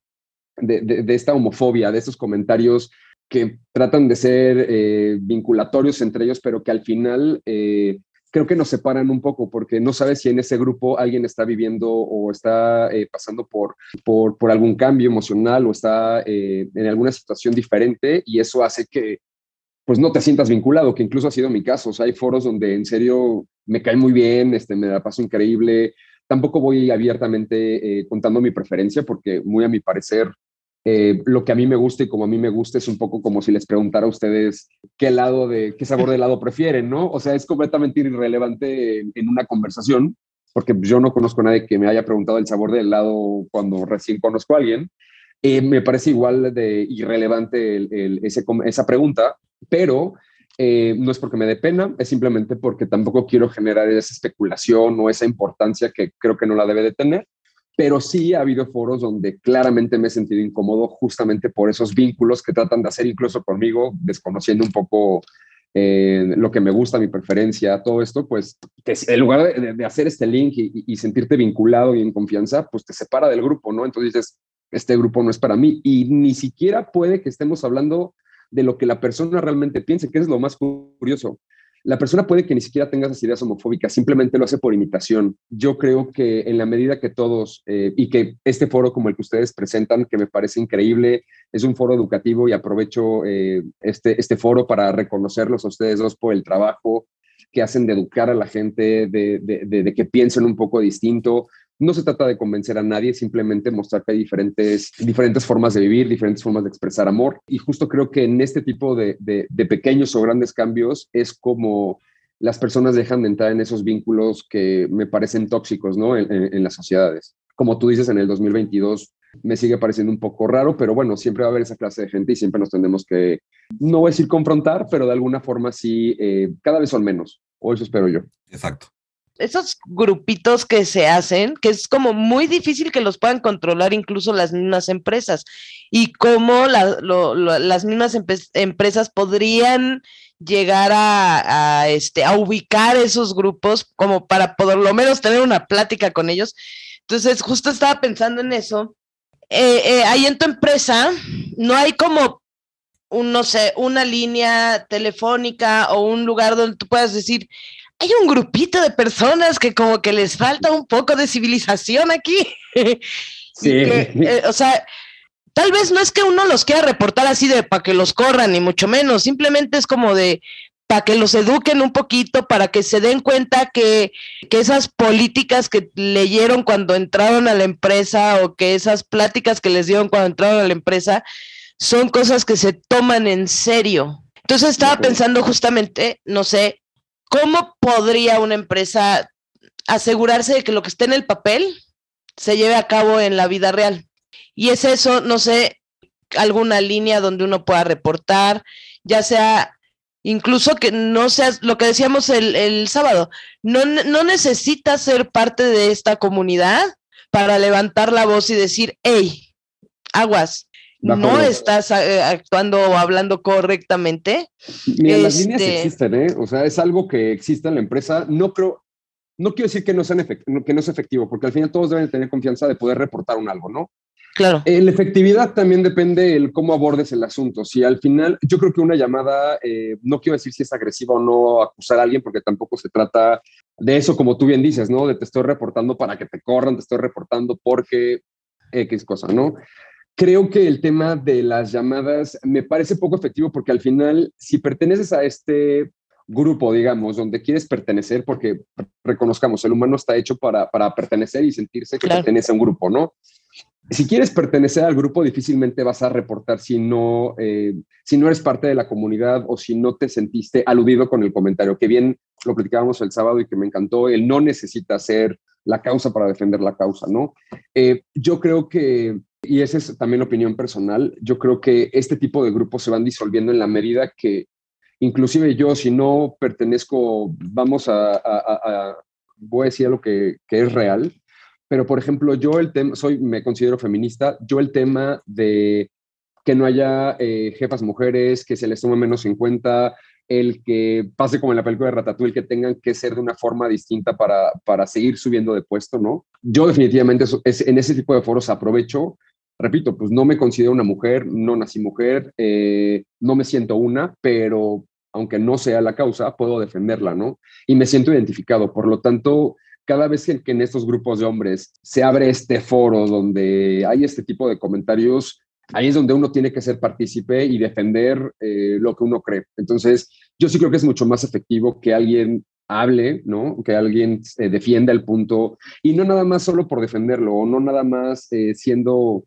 D: de, esta homofobia, de estos comentarios que tratan de ser vinculatorios entre ellos, pero que al final creo que nos separan un poco porque no sabes si en ese grupo alguien está viviendo o está eh, pasando por, por, por, algún cambio emocional o está eh, en alguna situación diferente y eso hace que pues no te sientas vinculado, que incluso ha sido mi caso. O sea, hay foros donde en serio me cae muy bien, este, me la paso increíble. Tampoco voy abiertamente eh, contando mi preferencia porque muy a mi parecer eh, lo que a mí me gusta y como a mí me gusta es un poco como si les preguntara a ustedes qué lado de qué sabor de helado prefieren, ¿no? O sea, es completamente irrelevante en, una conversación, porque yo no conozco a nadie que me haya preguntado el sabor del helado cuando recién conozco a alguien. Eh, me parece igual de irrelevante esa pregunta, pero eh, no es porque me dé pena, es simplemente porque tampoco quiero generar esa especulación o esa importancia que creo que no la debe de tener pero sí ha habido foros donde claramente me he sentido incómodo justamente por esos vínculos que tratan de hacer incluso conmigo, desconociendo un poco eh, lo que me gusta, mi preferencia, todo esto, pues que en lugar de, hacer este link y, sentirte vinculado y en confianza, pues te separa del grupo, ¿no? Entonces dices, este grupo no es para mí y ni siquiera puede que estemos hablando de lo que la persona realmente piense, que es lo más curioso la persona puede que ni siquiera tenga esas ideas homofóbicas, simplemente lo hace por imitación. Yo creo que en la medida que todos, eh, y que este foro como el que ustedes presentan, que me parece increíble, es un foro educativo y aprovecho eh, este, este foro para reconocerlos a ustedes dos por el trabajo que hacen de educar a la gente, de, de que piensen un poco distinto, no se trata de convencer a nadie, simplemente mostrar que hay diferentes, diferentes formas de vivir, diferentes formas de expresar amor. Y justo creo que en este tipo de, pequeños o grandes cambios es como las personas dejan de entrar en esos vínculos que me parecen tóxicos ¿no? en, las sociedades. Como tú dices, en el 2022 me sigue pareciendo un poco raro, pero bueno, siempre va a haber esa clase de gente y siempre nos tendremos que, no voy a decir confrontar, pero de alguna forma sí, eh, cada vez son menos, o eso espero yo.
C: Exacto
B: esos grupitos que se hacen, que es como muy difícil que los puedan controlar incluso las mismas empresas, y cómo las mismas empresas podrían llegar a, este, a ubicar esos grupos como para por lo menos tener una plática con ellos. Entonces, justo estaba pensando en eso eh, eh, ahí en tu empresa no hay como un, no sé, una línea telefónica o un lugar donde tú puedas decir, hay un grupito de personas que como que les falta un poco de civilización aquí.
D: Sí.
B: Eh, o sea, tal vez no es que uno los quiera reportar así de para que los corran, ni mucho menos, simplemente es como de para que los eduquen un poquito, para que se den cuenta que, que, esas políticas que leyeron cuando entraron a la empresa o que esas pláticas que les dieron cuando entraron a la empresa son cosas que se toman en serio. Entonces estaba pensando justamente, no sé, ¿cómo podría una empresa asegurarse de que lo que esté en el papel se lleve a cabo en la vida real? Y es eso, no sé, alguna línea donde uno pueda reportar, ya sea incluso que no seas, lo que decíamos el, sábado, no, no necesitas ser parte de esta comunidad para levantar la voz y decir, hey, aguas, no estás eh, actuando o hablando correctamente.
D: Mira, las líneas este existen, ¿eh? O sea, es algo que existe en la empresa. No creo, no quiero decir que no, sean que no es efectivo, porque al final todos deben tener confianza de poder reportar un algo, ¿no?
B: Claro.
D: Eh, la efectividad también depende el cómo abordes el asunto. Si al final, yo creo que una llamada, eh, no quiero decir si es agresiva o no acusar a alguien, porque tampoco se trata de eso, como tú bien dices, ¿no? De te estoy reportando para que te corran, te estoy reportando porque X cosa, ¿no? Creo que el tema de las llamadas me parece poco efectivo porque al final, si perteneces a este grupo, digamos, donde quieres pertenecer, porque reconozcamos, el humano está hecho para, para pertenecer y sentirse que pertenece a un grupo, ¿no? si quieres pertenecer al grupo, difícilmente vas a reportar si no, eh, si no eres parte de la comunidad o si no te sentiste aludido con el comentario, que bien lo platicábamos el sábado y que me encantó, él no necesita ser la causa para defender la causa, ¿no? Eh, yo creo que, y esa es también opinión personal, yo creo que este tipo de grupos se van disolviendo en la medida que inclusive yo, si no pertenezco, vamos a, voy a decir que, que es real, pero por ejemplo, yo el tema, soy, me considero feminista, yo el tema de que no haya eh, jefas mujeres, que se les tome menos en cuenta, el que pase como en la película de Ratatouille, que tengan que ser de una forma distinta para, para seguir subiendo de puesto, ¿no? Yo definitivamente es, en ese tipo de foros aprovecho, repito, pues no me considero una mujer, no nací mujer, eh, no me siento una, pero aunque no sea la causa, puedo defenderla, ¿no? Y me siento identificado, por lo tanto, cada vez que, en estos grupos de hombres se abre este foro donde hay este tipo de comentarios, ahí es donde uno tiene que ser partícipe y defender eh, lo que uno cree. Entonces, yo sí creo que es mucho más efectivo que alguien hable, ¿no? Que alguien eh, defienda el punto y no nada más solo por defenderlo o no nada más siendo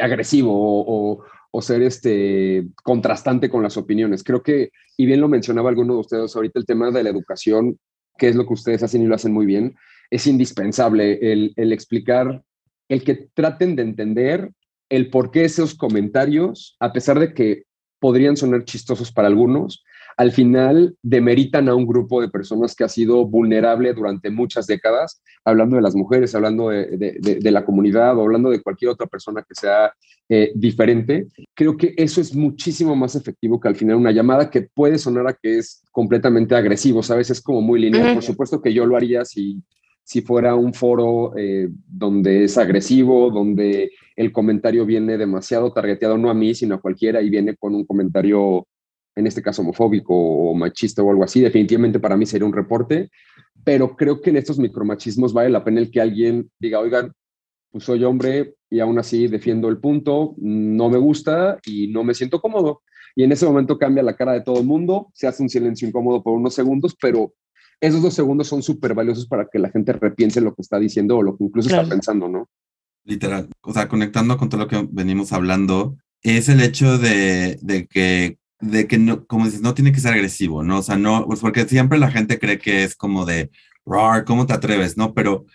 D: agresivo o, ser este contrastante con las opiniones. Creo que, y bien lo mencionaba alguno de ustedes ahorita, el tema de la educación, que es lo que ustedes hacen y lo hacen muy bien, es indispensable el, explicar, el que traten de entender el por qué esos comentarios, a pesar de que podrían sonar chistosos para algunos, al final demeritan a un grupo de personas que ha sido vulnerable durante muchas décadas, hablando de las mujeres, hablando de, la comunidad o hablando de cualquier otra persona que sea eh, diferente. Creo que eso es muchísimo más efectivo que al final una llamada que puede sonar a que es completamente agresivo, ¿sabes? Es como muy lineal. Por supuesto que yo lo haría si si fuera un foro eh, donde es agresivo, donde el comentario viene demasiado targeteado, no a mí, sino a cualquiera, y viene con un comentario, en este caso homofóbico o machista o algo así, definitivamente para mí sería un reporte, pero creo que en estos micromachismos vale la pena el que alguien diga, oigan, pues soy hombre y aún así defiendo el punto, no me gusta y no me siento cómodo. Y en ese momento cambia la cara de todo el mundo, se hace un silencio incómodo por unos segundos, pero esos dos segundos son súper valiosos para que la gente repiense lo que está diciendo o lo que incluso está pensando, ¿no?
C: Literal, o sea, conectando con todo lo que venimos hablando, es el hecho de, de que, de que no, como dices, no tiene que ser agresivo, ¿no? O sea, no, pues porque siempre la gente cree que es como de, ¿cómo te atreves? ¿No? Pero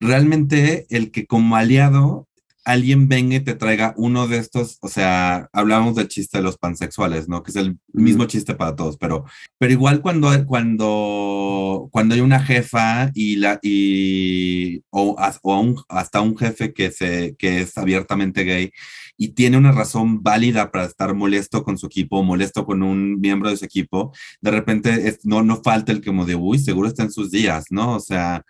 C: realmente el que como aliado alguien venga y te traiga uno de estos, o sea, hablamos del chiste de los pansexuales, ¿no? Que es el mismo chiste para todos, pero, pero igual cuando, cuando, cuando hay una jefa y la, y, o, o hasta un jefe que, se, que es abiertamente gay y tiene una razón válida para estar molesto con su equipo, molesto con un miembro de su equipo, de repente no, no falta el que como de, uy, seguro está en sus días, ¿no? O sea,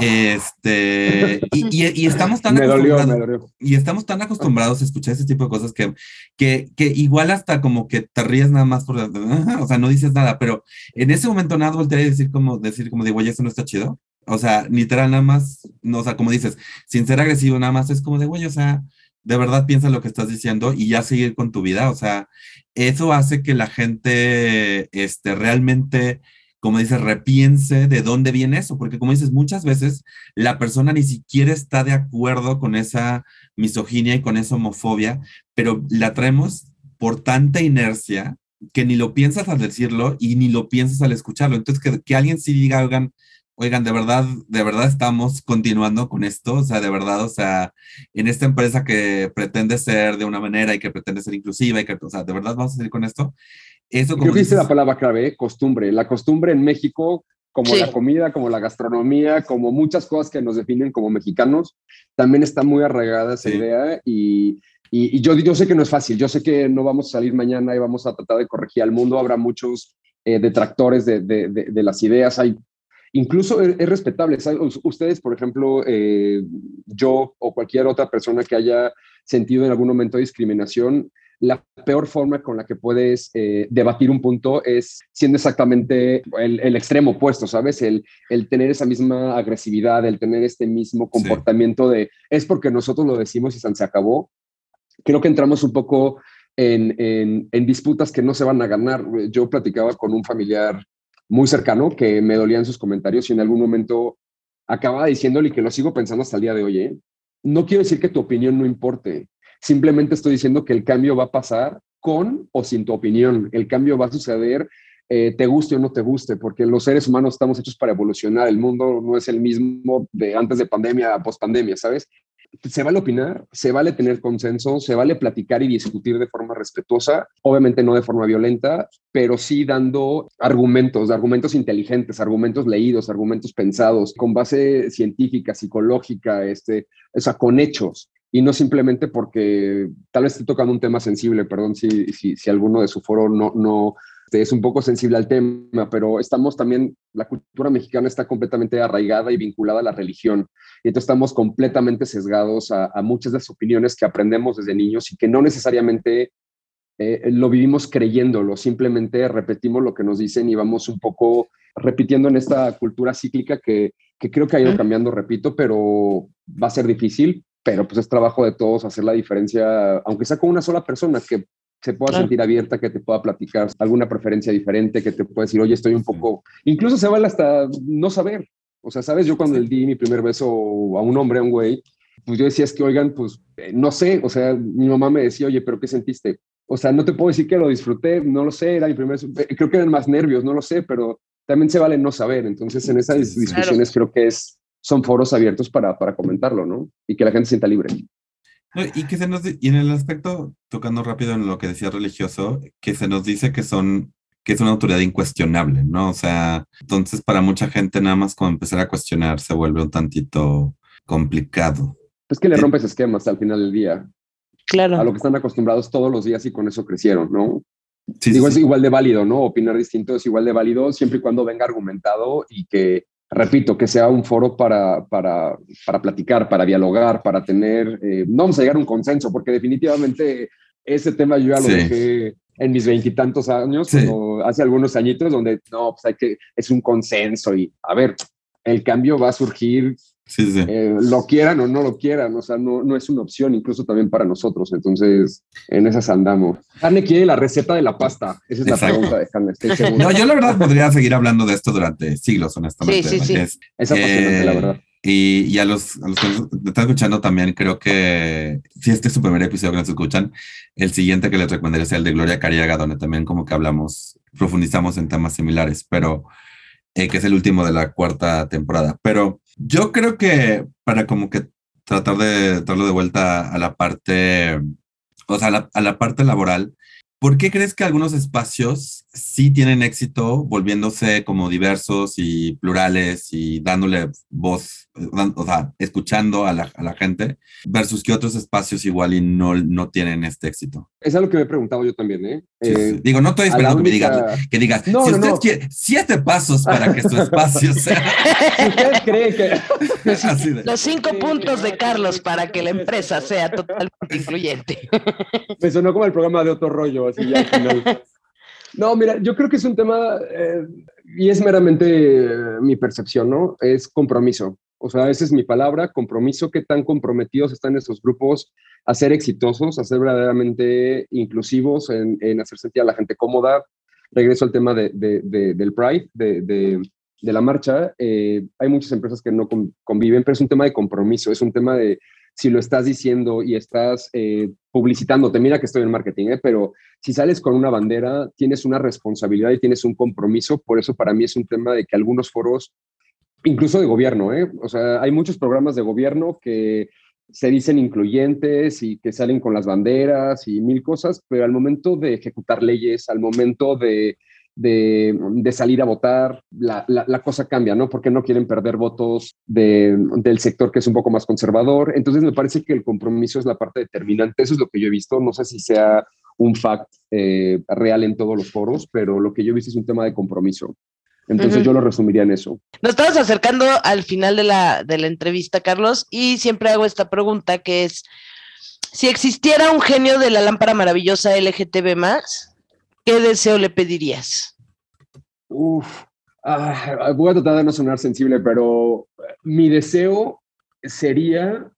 C: este, y, y, estamos tan
D: me dolió, me dolió
C: y estamos tan acostumbrados a escuchar ese tipo de cosas que, que, que igual hasta como que te ríes nada más por, o sea, no dices nada, pero en ese momento nada voltear y decir como, decir como de, güey, eso no está chido. O sea, literal nada más, no, o sea, como dices, sin ser agresivo nada más, es como de, güey, o sea, de verdad piensa lo que estás diciendo y ya seguir con tu vida. O sea, eso hace que la gente, este, realmente como dices, repiense de dónde viene eso, porque como dices, muchas veces la persona ni siquiera está de acuerdo con esa misoginia y con esa homofobia, pero la traemos por tanta inercia que ni lo piensas al decirlo y ni lo piensas al escucharlo. Entonces, que, que alguien sí diga, oigan, oigan, de verdad, de verdad estamos continuando con esto, o sea, de verdad, o sea, en esta empresa que pretende ser de una manera y que pretende ser inclusiva y que, o sea, de verdad vamos a seguir con esto.
D: Eso como Creo que dice la palabra clave, costumbre. La costumbre en México, como la comida, como la gastronomía, como muchas cosas que nos definen como mexicanos, también está muy arraigada esa idea y, y, yo, yo sé que no es fácil, yo sé que no vamos a salir mañana y vamos a tratar de corregir al mundo, habrá muchos eh, detractores de, de, de, las ideas, hay incluso es, respetable. Ustedes, por ejemplo, eh, yo o cualquier otra persona que haya sentido en algún momento discriminación, la peor forma con la que puedes eh, debatir un punto es siendo exactamente el, extremo opuesto, ¿sabes? El, el, tener esa misma agresividad, el tener este mismo comportamiento de es porque nosotros lo decimos y se acabó. Creo que entramos un poco en, en, en, disputas que no se van a ganar. Yo platicaba con un familiar muy cercano que me dolían sus comentarios y en algún momento acababa diciéndole que lo sigo pensando hasta el día de hoy. ¿eh? No quiero decir que tu opinión no importe, Simplemente estoy diciendo que el cambio va a pasar con o sin tu opinión. El cambio va a suceder, eh, te guste o no te guste, porque los seres humanos estamos hechos para evolucionar. El mundo no es el mismo de antes de pandemia a post pandemia, ¿sabes? Se vale opinar, se vale tener consenso, se vale platicar y discutir de forma respetuosa, obviamente no de forma violenta, pero sí dando argumentos, argumentos inteligentes, argumentos leídos, argumentos pensados, con base científica, psicológica, este, o sea, con hechos. Y no simplemente porque tal vez esté tocando un tema sensible, perdón si, si, si alguno de su foro no, no es un poco sensible al tema, pero estamos también, la cultura mexicana está completamente arraigada y vinculada a la religión, y entonces estamos completamente sesgados a, muchas de las opiniones que aprendemos desde niños y que no necesariamente eh, lo vivimos creyéndolo, simplemente repetimos lo que nos dicen y vamos un poco repitiendo en esta cultura cíclica que, que creo que ha ido cambiando, repito, pero va a ser difícil pero pues es trabajo de todos hacer la diferencia, aunque sea con una sola persona que se pueda sentir abierta, que te pueda platicar alguna preferencia diferente, que te pueda decir, oye, estoy un poco, incluso se vale hasta no saber. O sea, sabes, yo cuando le di mi primer beso a un hombre, a un güey, pues yo decía, es que, oigan, pues eh, no sé, o sea, mi mamá me decía, oye, pero ¿qué sentiste? O sea, no te puedo decir que lo disfruté, no lo sé, era mi primer, eh, creo que eran más nervios, no lo sé, pero también se vale no saber. Entonces, en esas discusiones creo que es son foros abiertos para, para comentarlo, ¿no? Y que la gente se sienta libre.
C: Y que se nos y en el aspecto, tocando rápido en lo que decía religioso, que se nos dice que son que es una autoridad incuestionable, ¿no? O sea, entonces para mucha gente nada más como empezar a cuestionar se vuelve un tantito complicado.
D: Es que le rompes esquemas al final del día.
B: Claro.
D: A lo que están acostumbrados todos los días y con eso crecieron, ¿no? Sí, Digo, es igual de válido, ¿no? Opinar distinto es igual de válido siempre y cuando venga argumentado y que repito, que sea un foro para, para, para platicar, para dialogar, para tener, eh, no vamos a llegar a un consenso, porque definitivamente ese tema yo ya lo dejé en mis veintitantos años, hace algunos añitos, donde no, pues hay que, es un consenso y, a ver, el cambio va a surgir
C: Sí, sí.
D: Eh, lo quieran o no lo quieran, o sea, no, no es una opción, incluso también para nosotros. Entonces, en esas andamos. Hanne quiere la receta de la pasta. Esa es la pregunta de Hanne.
C: No, yo la verdad podría seguir hablando de esto durante siglos, honestamente.
B: Sí, sí, sí.
D: Es, es apasionante, la verdad.
C: Y, y, a, los, a los que nos están escuchando también, creo que si este es su primer episodio que nos escuchan, el siguiente que les recomendaría es el de Gloria Cariaga, donde también como que hablamos, profundizamos en temas similares, pero eh, que es el último de la cuarta temporada. Pero yo creo que para como que tratar de darlo de vuelta a la parte, o sea, a la, parte laboral, ¿por qué crees que algunos espacios sí tienen éxito volviéndose como diversos y plurales y dándole voz, o sea, escuchando a la, a la gente, versus que otros espacios igual y no, no tienen este éxito?
D: Es algo que me he preguntado yo también, ¿eh?
C: Sí, sí.
D: Eh,
C: Digo, no estoy esperando que me digas, que digas,
D: No,
C: si
D: no,
C: usted
D: no.
C: quiere siete pasos para que su espacio sea
D: si ustedes creen que...
C: así de-
B: Los cinco puntos de Carlos para que la empresa sea totalmente incluyente.
D: Me sonó como el programa de otro rollo, así ya al final. No, mira, yo creo que es un tema, eh, y es meramente eh, mi percepción, ¿no? Es compromiso. O sea, esa es mi palabra, compromiso. ¿Qué tan comprometidos están esos grupos a ser exitosos, a ser verdaderamente inclusivos, en, hacer sentir a la gente cómoda? Regreso al tema de, de- de- del Pride, de, la marcha. Eh, hay muchas empresas que no con- conviven, pero es un tema de compromiso, es un tema de si lo estás diciendo y estás eh, publicitándote, mira que estoy en marketing, ¿eh? pero si sales con una bandera, tienes una responsabilidad y tienes un compromiso. Por eso para mí es un tema de que algunos foros, incluso de gobierno, ¿eh? o sea, hay muchos programas de gobierno que se dicen incluyentes y que salen con las banderas y mil cosas, pero al momento de ejecutar leyes, al momento de, de, salir a votar, la, cosa cambia, ¿no? Porque no quieren perder votos de- del sector que es un poco más conservador. Entonces me parece que el compromiso es la parte determinante. Eso es lo que yo he visto. No sé si sea un fact eh, real en todos los foros, pero lo que yo he visto es un tema de compromiso. Entonces yo lo resumiría en eso.
B: Nos estamos acercando al final de la, de la entrevista, Carlos, y siempre hago esta pregunta que es, si existiera un genio de la lámpara maravillosa LGTB+, ¿qué deseo le pedirías?
D: Uf, ah, voy a tratar de no sonar sensible, pero mi deseo sería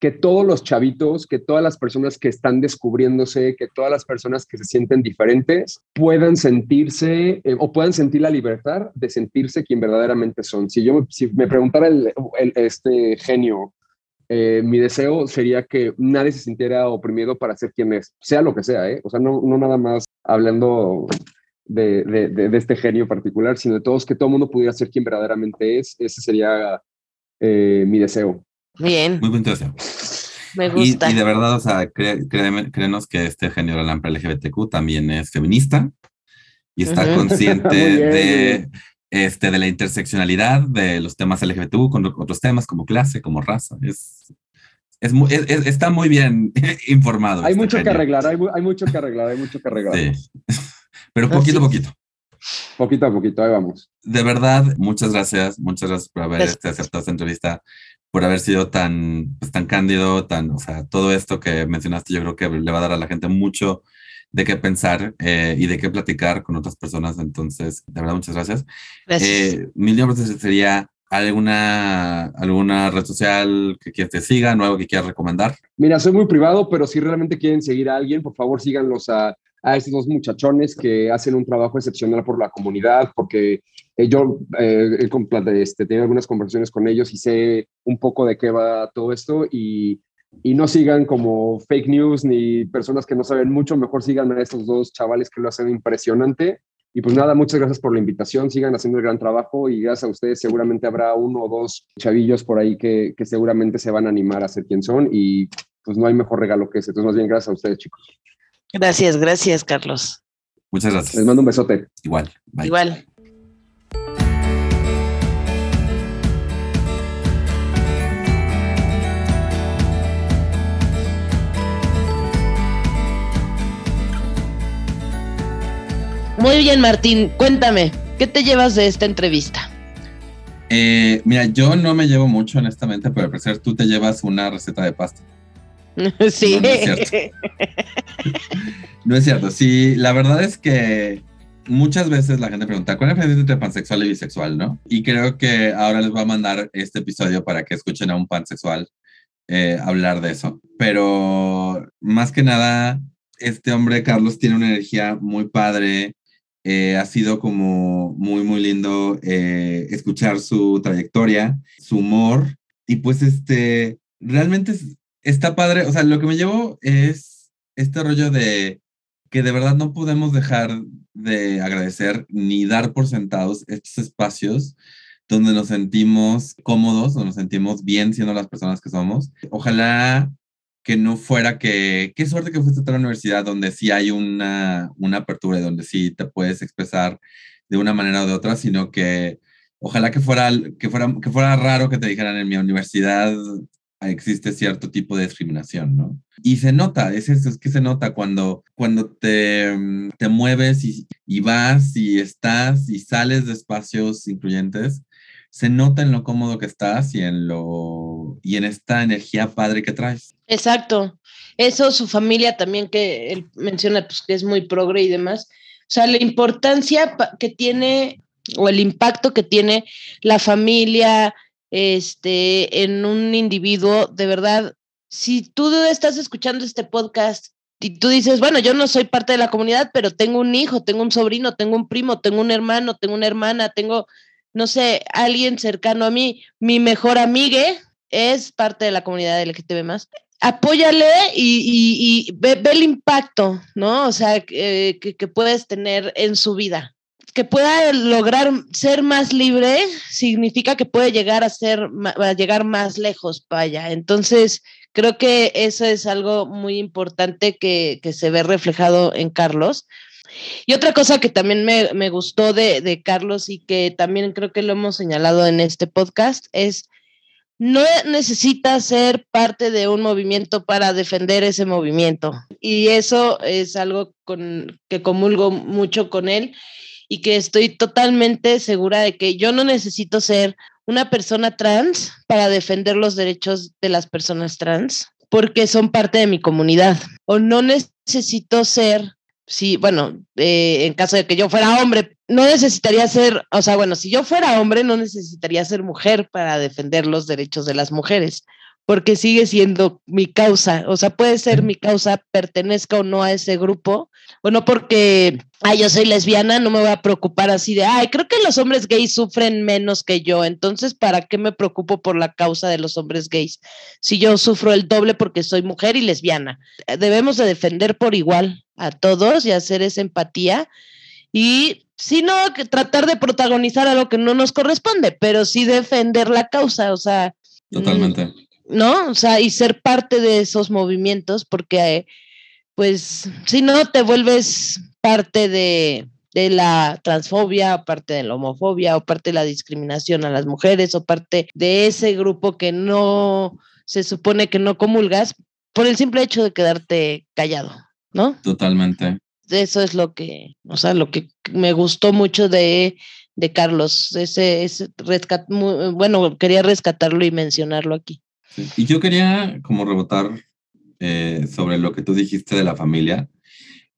D: que todos los chavitos, que todas las personas que están descubriéndose, que todas las personas que se sienten diferentes puedan sentirse eh, o puedan sentir la libertad de sentirse quien verdaderamente son. Si yo me, preguntara el, este genio, eh, mi deseo sería que nadie se sintiera oprimido para ser quien es, sea lo que sea, ¿eh? O sea, no, no nada más hablando de, de- este genio particular, sino de todos, que todo mundo pudiera ser quien verdaderamente es. Ese sería eh, mi deseo.
B: Bien,
C: Muy buen deseo.
B: me
C: Y,
B: gusta.
C: y de verdad, o sea, créenos que este genio de la lámpara LGBTQ también es feminista y está consciente
D: Muy bien, muy
C: de, este, de la interseccionalidad de los temas LGBTQ con otros temas como clase, como raza. Es, es, mu- es- es- está muy bien informado.
D: Hay
C: este
D: mucho que arreglar, hay, hay mucho que arreglar, hay mucho que arreglar.
C: Sí. Pero poquito a poquito.
D: Poquito a poquito, ahí vamos.
C: De verdad, muchas gracias, muchas gracias por haber
B: Gracias.
C: este, aceptado esta entrevista, por haber sido tan, pues, tan cándido, tan, o sea, todo esto que mencionaste, yo creo que le va a dar a la gente mucho de qué pensar eh, y de qué platicar con otras personas. Entonces, de verdad, muchas gracias.
B: Gracias.
C: Eh, mi sería alguna, alguna red social que quieras te sigan o algo que quieras recomendar.
D: Mira, soy muy privado, pero si realmente quieren seguir a alguien, por favor síganlos a, a estos dos muchachones que hacen un trabajo excepcional por la comunidad, porque eh, yo eh, he este, tenido algunas conversaciones con ellos y sé un poco de qué va todo esto y, y no sigan como fake news ni personas que no saben mucho, mejor sigan a estos dos chavales que lo hacen impresionante. Y pues nada, muchas gracias por la invitación, sigan haciendo el gran trabajo y gracias a ustedes seguramente habrá uno o dos chavillos por ahí que, que seguramente se van a animar a ser quien son y pues no hay mejor regalo que ese. Entonces más bien gracias a ustedes chicos.
B: Gracias, gracias, Carlos.
C: Muchas
D: Les
C: gracias.
D: mando un besote.
C: Igual. Bye.
B: Igual. Muy bien, Martín. Cuéntame, ¿qué te llevas de esta entrevista?
C: Eh, mira, yo no me llevo mucho, honestamente, pero al parecer tú te llevas una receta de pasta.
B: sí.
C: No, no es cierto. No es cierto. Sí, la verdad es que muchas veces la gente pregunta, ¿cuál es la diferencia entre pansexual y bisexual, no? Y creo que ahora les voy a mandar este episodio para que escuchen a un pansexual eh, hablar de eso. Pero más que nada, este hombre, Carlos, tiene una energía muy padre. Eh, ha sido como muy, muy lindo eh, escuchar su trayectoria, su humor. Y pues este, realmente es- está padre. O sea, lo que me llevo es este rollo de que de verdad no podemos dejar de agradecer ni dar por sentados estos espacios donde nos sentimos cómodos, donde nos sentimos bien siendo las personas que somos. Ojalá que no fuera que, qué suerte que fuiste a la universidad donde sí hay una, una apertura y donde sí te puedes expresar de una manera o de otra, sino que ojalá que fuera, que fuera, que fuera raro que te dijeran en mi universidad existe cierto tipo de discriminación, ¿no? Y se nota, es eso, es que se nota cuando, cuando te, te mueves y, y vas y estás y sales de espacios incluyentes, se nota en lo cómodo que estás y en lo y en esta energía padre que traes.
B: Exacto. Eso su familia también que él menciona pues que es muy progre y demás. O sea, la importancia que tiene o el impacto que tiene la familia este en un individuo, de verdad, si tú estás escuchando este podcast y tú dices, bueno, yo no soy parte de la comunidad, pero tengo un hijo, tengo un sobrino, tengo un primo, tengo un hermano, tengo una hermana, tengo no sé, alguien cercano a mí, mi mejor amigue es parte de la comunidad LGTB más. Apóyale y, ve, el impacto, ¿no? O sea, que, que, puedes tener en su vida. Que pueda lograr ser más libre significa que puede llegar a ser, a llegar más lejos allá. Entonces, creo que eso es algo muy importante que se ve reflejado en Carlos y otra cosa que también me, gustó de, Carlos y que también creo que lo hemos señalado en este podcast es, no necesitas ser parte de un movimiento para defender ese movimiento. Y eso es algo con, que comulgo mucho con él y que estoy totalmente segura de que yo no necesito ser una persona trans para defender los derechos de las personas trans porque son parte de mi comunidad. O no necesito ser sí, bueno, eh, en caso de que yo fuera hombre, no necesitaría ser, o sea, bueno, si yo fuera hombre, no necesitaría ser mujer para defender los derechos de las mujeres, porque sigue siendo mi causa, o sea, puede ser mi causa, pertenezca o no a ese grupo, o no porque, ay, yo soy lesbiana, no me voy a preocupar así de, ay, creo que los hombres gays sufren menos que yo, entonces, ¿para qué me preocupo por la causa de los hombres gays? Si yo sufro el doble porque soy mujer y lesbiana, debemos de defender por igual a todos y hacer esa empatía y si no, tratar de protagonizar algo que no nos corresponde, pero sí defender la causa, o sea.
C: Totalmente.
B: ¿No? O sea, y ser parte de esos movimientos, porque, pues, si no, te vuelves parte de, de la transfobia, o parte de la homofobia, o parte de la discriminación a las mujeres, o parte de ese grupo que no se supone que no comulgas por el simple hecho de quedarte callado. ¿no?
C: Totalmente.
B: Eso es lo que, o sea, lo que me gustó mucho de, de Carlos, ese, ese rescat, bueno, quería rescatarlo y mencionarlo aquí.
C: Y yo quería como rebotar eh, sobre lo que tú dijiste de la familia.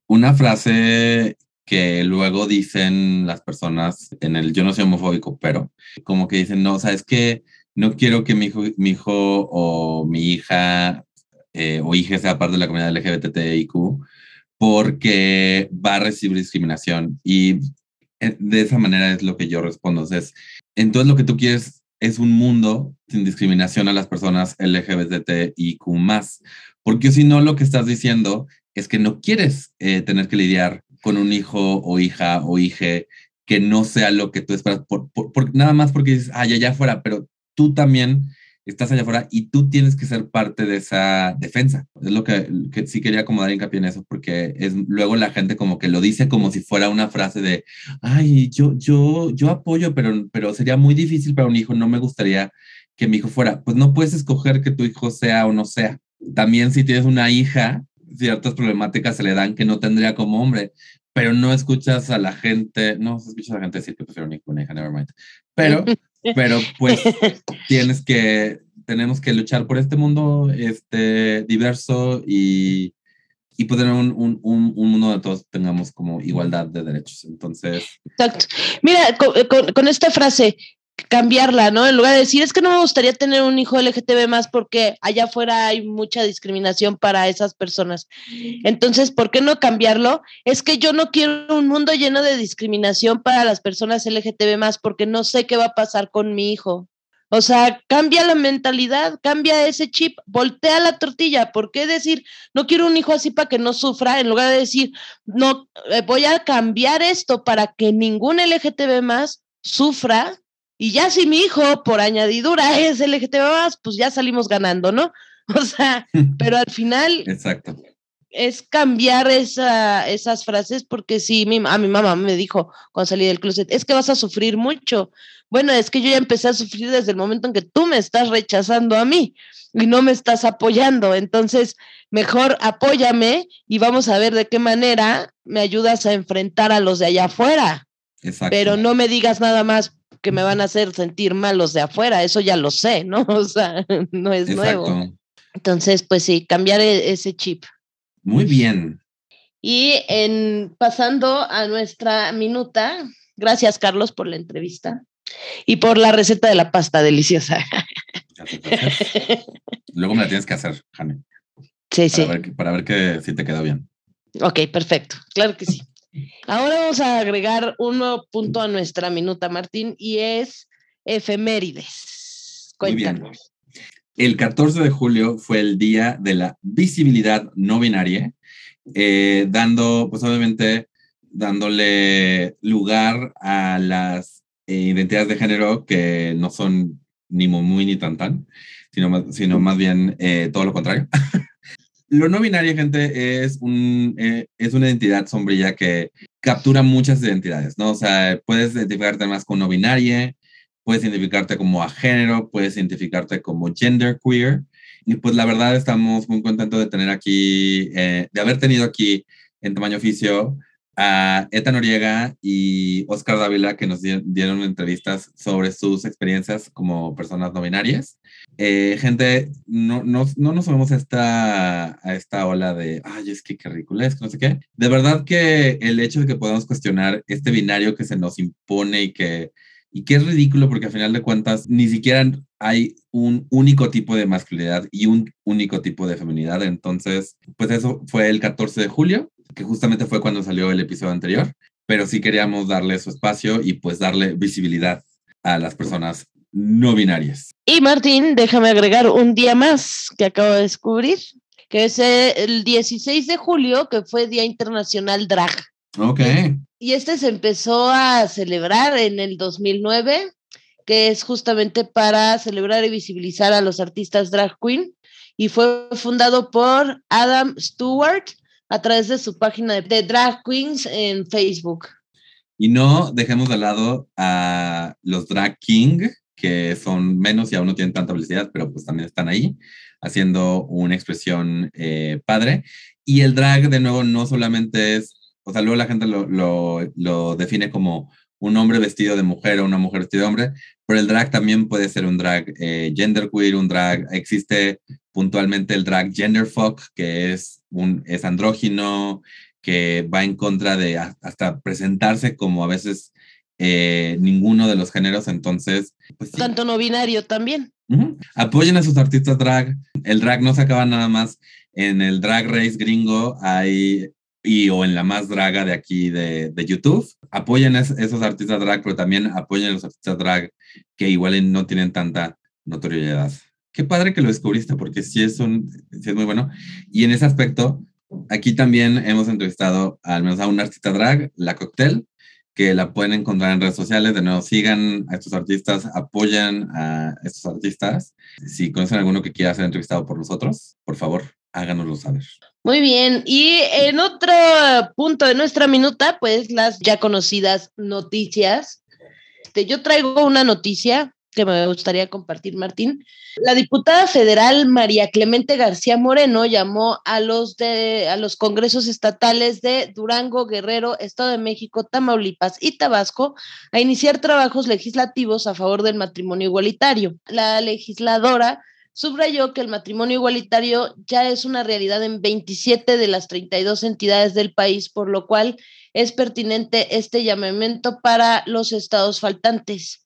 C: Una frase que luego dicen las personas en el yo no soy homofóbico, pero como que dicen, no, o sea, es que no quiero que mi hijo, mi hijo o mi hija eh, o hija sea parte de la comunidad LGBTIQ porque va a recibir discriminación. Y eh, de esa manera es lo que yo respondo. Es, entonces lo que tú quieres es un mundo sin discriminación a las personas LGBTIQ más. Porque si no, lo que estás diciendo es que no quieres eh, tener que lidiar con un hijo o hija o hija que no sea lo que tú esperas, por, nada más porque dices, ay, allá afuera, pero tú también estás allá afuera y tú tienes que ser parte de esa defensa. Es lo que, sí quería como dar hincapié en eso, porque es luego la gente como que lo dice como si fuera una frase de, ay, yo, yo, yo apoyo, pero, pero sería muy difícil para un hijo, no me gustaría que mi hijo fuera. Pues no puedes escoger que tu hijo sea o no sea. También si tienes una hija, ciertas problemáticas se le dan que no tendría como hombre, pero no escuchas a la gente, no escuchas a la gente decir que prefiero un hijo, una hija, never mind. Pero pero pues tienes que, tenemos que luchar por este mundo este, diverso y, y poder pues, un, un, un, un, mundo donde todos tengamos como igualdad de derechos. Entonces.
B: Exacto. Mira, con, con esta frase, cambiarla, ¿no? En lugar de decir, es que no me gustaría tener un hijo LGTB más porque allá afuera hay mucha discriminación para esas personas. Entonces, ¿por qué no cambiarlo? Es que yo no quiero un mundo lleno de discriminación para las personas LGTB más porque no sé qué va a pasar con mi hijo. O sea, cambia la mentalidad, cambia ese chip, voltea la tortilla. ¿Por qué decir, no quiero un hijo así para que no sufra? En lugar de decir, no, eh, voy a cambiar esto para que ningún LGTB más sufra y ya si mi hijo, por añadidura, es LGTB+, pues ya salimos ganando, ¿no? O sea, pero al final...
C: Exacto.
B: es cambiar esa, esas frases porque sí, mi, a mi mamá me dijo cuando salí del closet, es que vas a sufrir mucho. Bueno, es que yo ya empecé a sufrir desde el momento en que tú me estás rechazando a mí y no me estás apoyando. Entonces, mejor apóyame y vamos a ver de qué manera me ayudas a enfrentar a los de allá afuera.
C: Exacto.
B: Pero no me digas nada más que me van a hacer sentir mal los de afuera, eso ya lo sé, ¿no? O sea, no es nuevo. Entonces, pues sí, cambiar e- ese chip.
C: Muy bien.
B: Y en pasando a nuestra minuta, gracias Carlos por la entrevista y por la receta de la pasta deliciosa.
C: Luego me la tienes que hacer, Jane,
B: Sí, sí.
C: para ver, que- para ver que si te quedó bien.
B: Ok, perfecto. Claro que sí. Ahora vamos a agregar un nuevo punto a nuestra minuta, Martín, y es efemérides. Cuéntanos.
C: El 14 de julio fue el día de la visibilidad no binaria, eh, dando, pues obviamente, dándole lugar a las eh, identidades de género que no son ni muy ni tan tan, sino más, sino más bien eh, todo lo contrario. lo no binario, gente, es, un, eh, es una identidad sombrilla que captura muchas identidades, ¿no? O sea, puedes identificarte más con no binaria, puedes identificarte como a género, puedes identificarte como genderqueer. Y pues la verdad estamos muy contentos de tener aquí, eh, de haber tenido aquí en tamaño oficio a Eta Noriega y Oscar Dávila que nos di- dieron entrevistas sobre sus experiencias como personas no binarias. Eh, gente, no, no, no nos subimos a esta, a esta ola de, ay, es que qué ridículo es, no sé qué. De verdad que el hecho de que podamos cuestionar este binario que se nos impone y que y que es ridículo porque al final de cuentas ni siquiera hay un único tipo de masculinidad y un único tipo de feminidad. Entonces, pues eso fue el 14 de julio, que justamente fue cuando salió el episodio anterior, pero sí queríamos darle su espacio y pues darle visibilidad a las personas no binarias.
B: Y Martín, déjame agregar un día más que acabo de descubrir, que es eh, el 16 de julio, que fue Día Internacional Drag.
C: Ok,
B: Y este se empezó a celebrar en el 2009, que es justamente para celebrar y visibilizar a los artistas drag queen. Y fue fundado por Adam Stewart a través de su página de, de drag queens en Facebook.
C: y no dejemos de lado a los drag king, que son menos y aún no tienen tanta publicidad, pero pues también están ahí haciendo una expresión eh, padre. Y el drag, de nuevo, no solamente es, o sea, luego la gente lo, lo, lo define como un hombre vestido de mujer o una mujer vestida de hombre, pero el drag también puede ser un drag eh, genderqueer, un drag, existe puntualmente el drag genderfuck, que es, un, es andrógino, que va en contra de a- hasta presentarse como a veces eh, ninguno de los géneros, entonces, pues sí.
B: Tanto no binario también.
C: Apoyen a sus artistas drag. El drag no se acaba nada más en el drag race gringo hay, y o en la más draga de aquí de, de YouTube. Apoyen es- esos artistas drag, pero también apoyen a los artistas drag que igual no tienen tanta notoriedad. Qué padre que lo descubriste, porque sí es, un, sí es muy bueno. Y en ese aspecto, aquí también hemos entrevistado al menos a un artista drag, La Cocktail, que la pueden encontrar en redes sociales. De nuevo, sigan a estos artistas, apoyan a estos artistas. Si conocen alguno que quiera ser entrevistado por nosotros, por favor, háganoslo saber.
B: Muy bien. Y en otro punto de nuestra minuta, pues las ya conocidas noticias. Este, yo traigo una noticia que me gustaría compartir, Martín. La diputada federal María Clemente García Moreno llamó a los de a los congresos estatales de Durango, Guerrero, Estado de México, Tamaulipas y Tabasco a iniciar trabajos legislativos a favor del matrimonio igualitario. La legisladora subrayó que el matrimonio igualitario ya es una realidad en 27 de las 32 entidades del país, por lo cual es pertinente este llamamiento para los estados faltantes.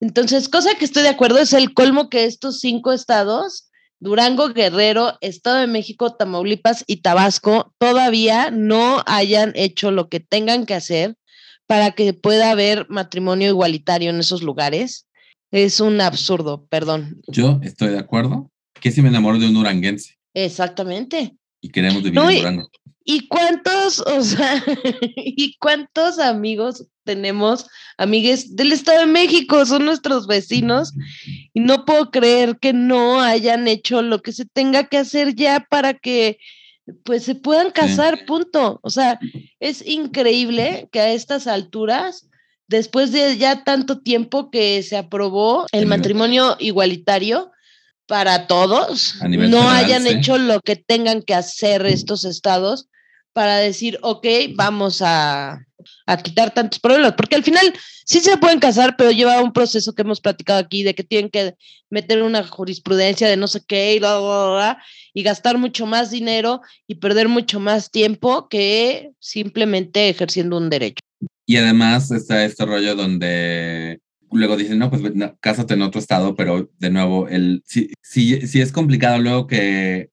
B: Entonces, cosa que estoy de acuerdo es el colmo que estos cinco estados, Durango, Guerrero, Estado de México, Tamaulipas y Tabasco, todavía no hayan hecho lo que tengan que hacer para que pueda haber matrimonio igualitario en esos lugares. Es un absurdo, perdón.
C: Yo estoy de acuerdo que si me enamoro de un duranguense
B: Exactamente.
C: Y queremos vivir
B: No,
C: en
B: y-
C: Durango.
B: ¿Y cuántos, o sea, y cuántos amigos tenemos, amigues del Estado de México? Son nuestros vecinos y no puedo creer que no hayan hecho lo que se tenga que hacer ya para que pues se puedan casar, punto. O sea, es increíble que a estas alturas, después de ya tanto tiempo que se aprobó el matrimonio igualitario para todos, no hayan hecho lo que tengan que hacer estos estados para decir, ok, vamos a, a quitar tantos problemas, porque al final sí se pueden casar, pero lleva un proceso que hemos platicado aquí de que tienen que meter una jurisprudencia de no sé qué y, y gastar mucho más dinero y perder mucho más tiempo que simplemente ejerciendo un derecho.
C: Y además está este rollo donde luego dicen, no, pues cásate en otro estado, pero de nuevo, el, si, si, si es complicado luego que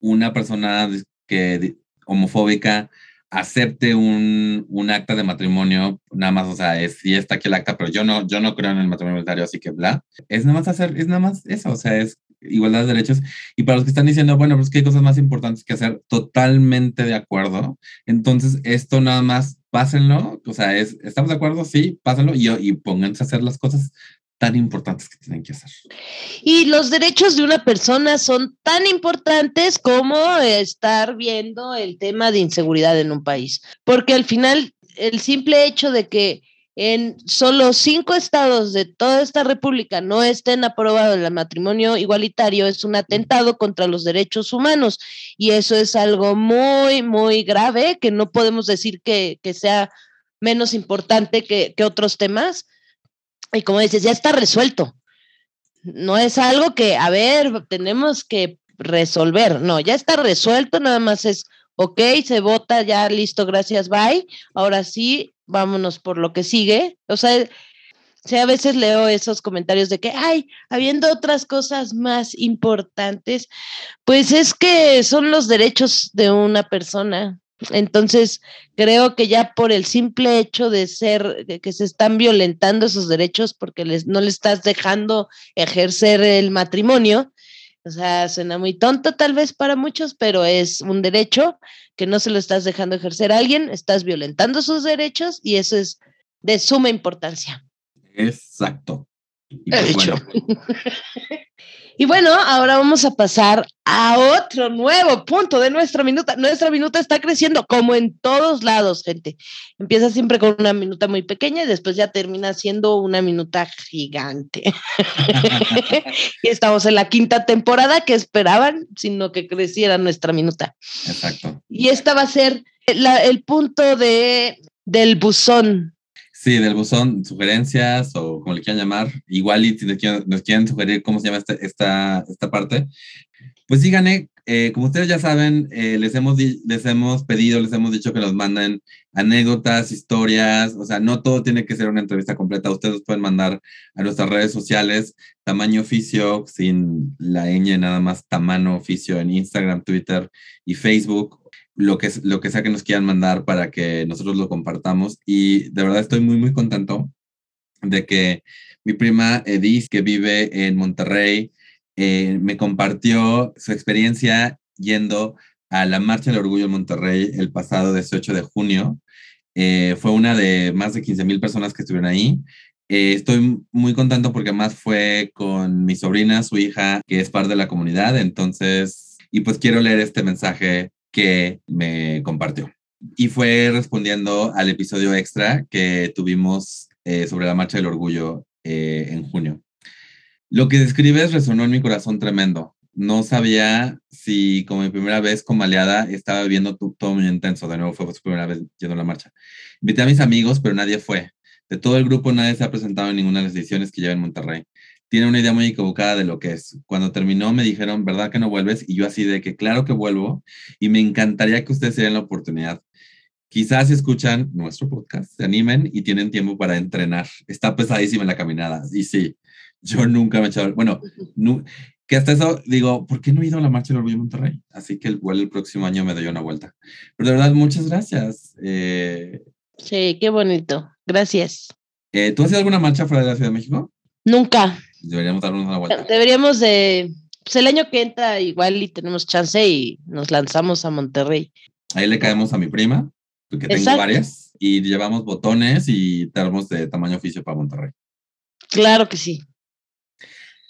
C: una persona que homofóbica acepte un, un, acta de matrimonio, nada más, o sea, es, sí está aquí el acta, pero yo no, yo no creo en el matrimonio voluntario, así que bla, es nada más hacer, es nada más eso, o sea, es igualdad de derechos. Y para los que están diciendo, bueno, pues que hay cosas más importantes que hacer, totalmente de acuerdo. Entonces, esto nada más, pásenlo, o sea, es, ¿estamos de acuerdo? Sí, pásenlo y, y pónganse a hacer las cosas tan importantes que tienen que hacer.
B: Y los derechos de una persona son tan importantes como estar viendo el tema de inseguridad en un país, porque al final el simple hecho de que en solo cinco estados de toda esta república no estén aprobados el matrimonio igualitario es un atentado contra los derechos humanos y eso es algo muy, muy grave que no podemos decir que, que sea menos importante que, que otros temas y como dices, ya está resuelto. No es algo que, a ver, tenemos que resolver. No, ya está resuelto, nada más es, ok, se vota, ya listo, gracias, bye. Ahora sí, vámonos por lo que sigue. O sea, a veces leo esos comentarios de que, ay, habiendo otras cosas más importantes, pues es que son los derechos de una persona. Entonces, creo que ya por el simple hecho de ser, que se están violentando esos derechos porque les, no le estás dejando ejercer el matrimonio, o sea, suena muy tonto tal vez para muchos, pero es un derecho que no se lo estás dejando ejercer a alguien, estás violentando sus derechos y eso es de suma importancia.
C: Exacto.
B: Pues Y bueno, ahora vamos a pasar a otro nuevo punto de nuestra minuta. Nuestra minuta está creciendo como en todos lados, gente. Empieza siempre con una minuta muy pequeña y después ya termina siendo una minuta gigante. y estamos en la quinta temporada que esperaban, sino que creciera nuestra minuta.
C: Exacto.
B: Y esta va a ser el punto de, del buzón
C: Sí, del buzón, sugerencias o como le quieran llamar. Igual y si nos quieren, sugerir cómo se llama esta, esta, esta parte, pues díganme, eh, como ustedes ya saben, eh, les, hemos les hemos pedido, les hemos dicho que nos manden anécdotas, historias, o sea, no todo tiene que ser una entrevista completa, ustedes pueden mandar a nuestras redes sociales, tamaño oficio, sin la ñ, nada más tamaño oficio en Instagram, Twitter y Facebook, lo que, lo que sea que nos quieran mandar para que nosotros lo compartamos. Y de verdad estoy muy, muy contento de que mi prima Edith, que vive en Monterrey, eh, me compartió su experiencia yendo a la Marcha del Orgullo en Monterrey el pasado 18 de junio. Eh, fue una de más de 15 mil personas que estuvieron ahí. Eh, estoy muy contento porque además fue con mi sobrina, su hija, que es parte de la comunidad. Entonces, y pues quiero leer este mensaje que me compartió. Y fue respondiendo al episodio extra que tuvimos eh, sobre la Marcha del Orgullo eh, en junio. Lo que describes resonó en mi corazón tremendo. No sabía si como mi primera vez como aliada estaba viviendo todo muy intenso. De nuevo fue su primera vez yendo a la marcha. Invité a mis amigos, pero nadie fue. De todo el grupo nadie se ha presentado en ninguna de las ediciones que lleva en Monterrey tiene una idea muy equivocada de lo que es. Cuando terminó me dijeron, ¿verdad que no vuelves? Y yo así de que claro que vuelvo y me encantaría que ustedes se den la oportunidad. Quizás escuchan nuestro podcast, se animen y tienen tiempo para entrenar. Está pesadísima la caminada. Y sí, yo nunca me he echado, bueno, que hasta eso digo, ¿por qué no he ido a la marcha del orgullo de Monterrey? Así que igual el próximo año me doy una vuelta. Pero de verdad, muchas gracias. Eh,
B: sí, qué bonito. Gracias.
C: Eh, ¿Tú has ido alguna marcha fuera de la Ciudad de México?
B: Nunca.
C: Deberíamos darnos una vuelta.
B: Deberíamos de, pues el año que entra igual y tenemos chance y nos lanzamos a Monterrey.
C: Ahí le caemos a mi prima, porque tengo varias, y llevamos botones y termos de tamaño oficio para Monterrey.
B: Claro que sí.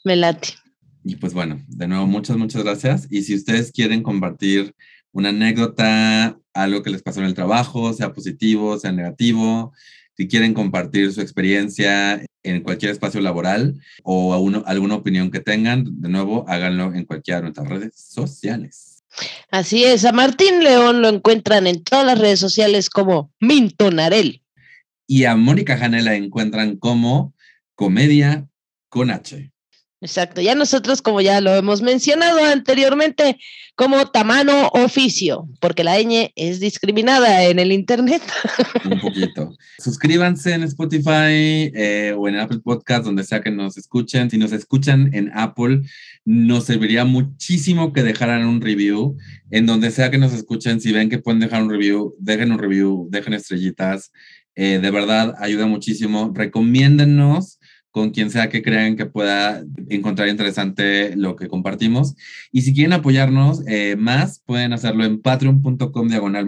B: Me late.
C: Y pues bueno, de nuevo, muchas, muchas gracias. Y si ustedes quieren compartir una anécdota, algo que les pasó en el trabajo, sea positivo, sea negativo, si quieren compartir su experiencia en cualquier espacio laboral o alguna opinión que tengan, de nuevo, háganlo en cualquiera de nuestras redes sociales.
B: Así es, a Martín León lo encuentran en todas las redes sociales como Mintonarel.
C: Y a Mónica Janela la encuentran como Comedia con H.
B: Exacto, ya nosotros, como ya lo hemos mencionado anteriormente, como tamano oficio, porque la ñ es discriminada en el Internet.
C: Un poquito. Suscríbanse en Spotify eh, o en Apple Podcast, donde sea que nos escuchen. Si nos escuchan en Apple, nos serviría muchísimo que dejaran un review. En donde sea que nos escuchen, si ven que pueden dejar un review, dejen un review, dejen estrellitas. Eh, de verdad, ayuda muchísimo. Recomiéndennos con quien sea que crean que pueda encontrar interesante lo que compartimos. Y si quieren apoyarnos eh, más, pueden hacerlo en patreon.com diagonal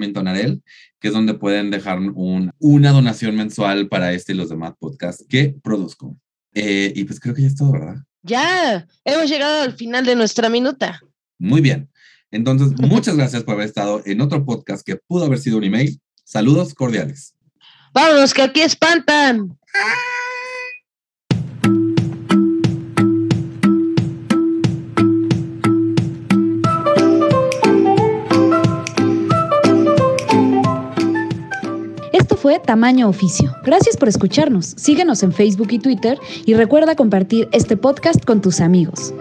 C: que es donde pueden dejar un, una donación mensual para este y los demás podcasts que produzco. Eh, y pues creo que ya es todo, ¿verdad?
B: Ya, hemos llegado al final de nuestra minuta.
C: Muy bien. Entonces, muchas gracias por haber estado en otro podcast que pudo haber sido un email. Saludos cordiales.
B: Vámonos, que aquí espantan.
A: Tamaño Oficio. Gracias por escucharnos. Síguenos en Facebook y Twitter y recuerda compartir este podcast con tus amigos.